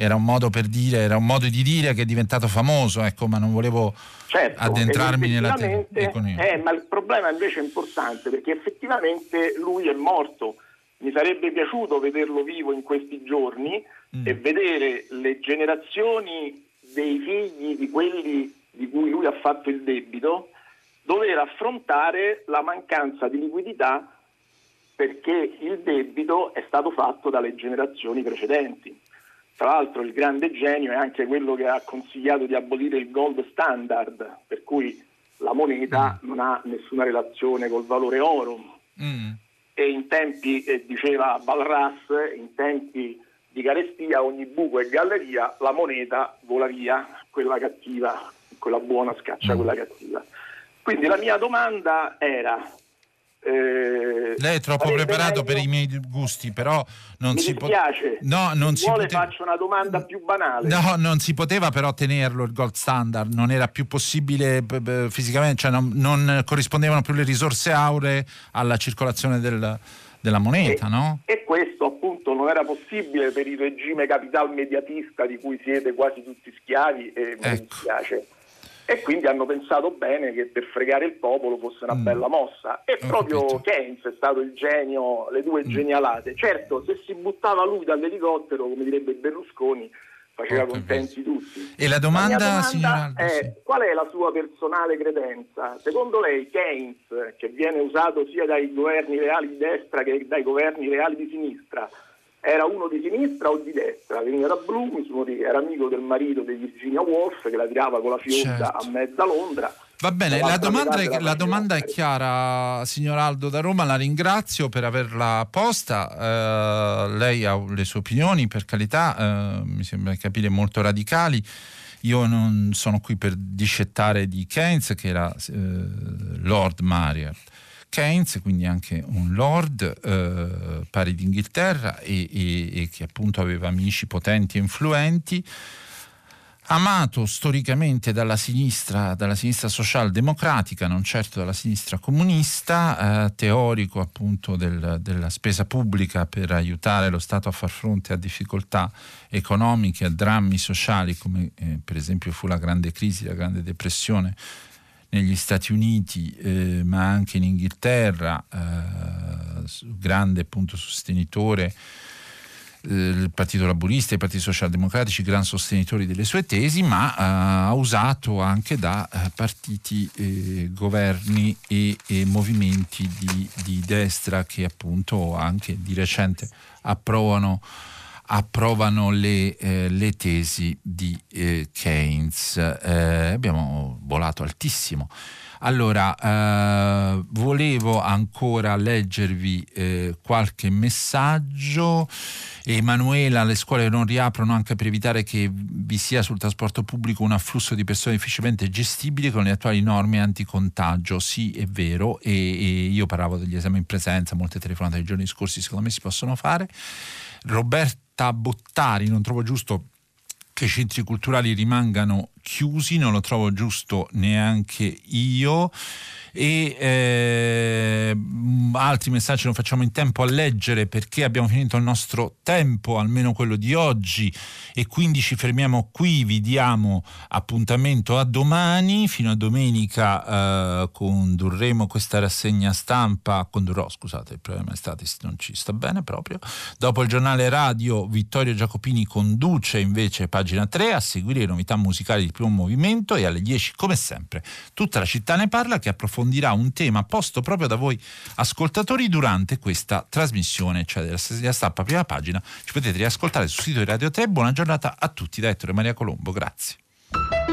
era un modo per dire, era un modo di dire che è diventato famoso, ecco, ma non volevo certo, addentrarmi nella te- eh, ma il problema invece è importante perché effettivamente lui è morto. Mi sarebbe piaciuto vederlo vivo in questi giorni mm. e vedere le generazioni dei figli di quelli di cui lui ha fatto il debito, dover affrontare la mancanza di liquidità perché il debito è stato fatto dalle generazioni precedenti. Tra l'altro il grande genio è anche quello che ha consigliato di abolire il gold standard, per cui la moneta mm. non ha nessuna relazione col valore oro. Mm. E in tempi, eh, diceva Balras, in tempi di carestia, ogni buco e galleria, la moneta vola via, quella cattiva, quella buona scaccia mm. quella cattiva. Quindi la mia domanda era... Eh, Lei è troppo preparato per i miei gusti, però non Mi si dispiace. Po- no, non si vuole poteva... faccio una domanda più banale. No, non si poteva però tenerlo il gold standard, non era più possibile b- b- fisicamente, cioè non, non corrispondevano più le risorse auree alla circolazione del, della moneta, e, no? E questo appunto non era possibile per il regime capital mediatista di cui siete quasi tutti schiavi e ecco. mi dispiace. E quindi hanno pensato bene che per fregare il popolo fosse una mm. bella mossa. E Ho proprio capito. Keynes è stato il genio, le due mm. genialate. Certo, se si buttava lui dall'elicottero, come direbbe Berlusconi, faceva contenti tutti. E la domanda, la domanda signora? è qual è la sua personale credenza? Secondo lei Keynes, che viene usato sia dai governi reali di destra che dai governi reali di sinistra, era uno di sinistra o di destra? Veniva da Bloomsbury, era amico del marito di Virginia Woolf che la tirava con la fionda Certo. a mezza Londra. Va bene, la domanda, è, la domanda è chiara, signor Aldo da Roma, la ringrazio per averla posta, eh, lei ha le sue opinioni, per carità, eh, mi sembra di capire molto radicali. Io non sono qui per discettare di Keynes, che era eh, Lord Marriott. Keynes, quindi anche un lord eh, pari d'Inghilterra e, e- e che appunto aveva amici potenti e influenti amato storicamente dalla sinistra, dalla sinistra socialdemocratica, non certo dalla sinistra comunista, eh, teorico appunto del- della spesa pubblica per aiutare lo Stato a far fronte a difficoltà economiche, a drammi sociali come eh, per esempio fu la grande crisi, la grande depressione negli Stati Uniti, eh, ma anche in Inghilterra, eh, grande appunto sostenitore eh, il Partito Laburista e i Partiti Socialdemocratici, gran sostenitori delle sue tesi, ma eh, ha usato anche da eh, partiti, eh, governi e, e movimenti di, di destra che appunto anche di recente approvano approvano le, eh, le tesi di eh, Keynes. Eh, abbiamo volato altissimo. Allora, eh, volevo ancora leggervi eh, qualche messaggio. Emanuela, le scuole non riaprono anche per evitare che vi sia sul trasporto pubblico un afflusso di persone difficilmente gestibile con le attuali norme anticontagio. Sì, è vero, e, e io parlavo degli esami in presenza, molte telefonate nei giorni scorsi secondo me si possono fare. Roberta Bottari, non trovo giusto che i centri culturali rimangano chiusi, non lo trovo giusto neanche io. E eh, altri messaggi non facciamo in tempo a leggere perché abbiamo finito il nostro tempo, almeno quello di oggi, e quindi ci fermiamo qui. Vi diamo appuntamento a domani. Fino a domenica eh, condurremo questa rassegna stampa. Condurrò, scusate, il problema è stato non ci sta bene proprio. Dopo il giornale radio, Vittorio Giacopini conduce invece pagina 3 a seguire le novità musicali primo movimento e alle 10, come sempre, tutta la città ne parla che approfondirà un tema posto proprio da voi ascoltatori durante questa trasmissione, cioè della stampa prima pagina. Ci potete riascoltare sul sito di Radio 3. Buona giornata a tutti da Ettore Maria Colombo. Grazie.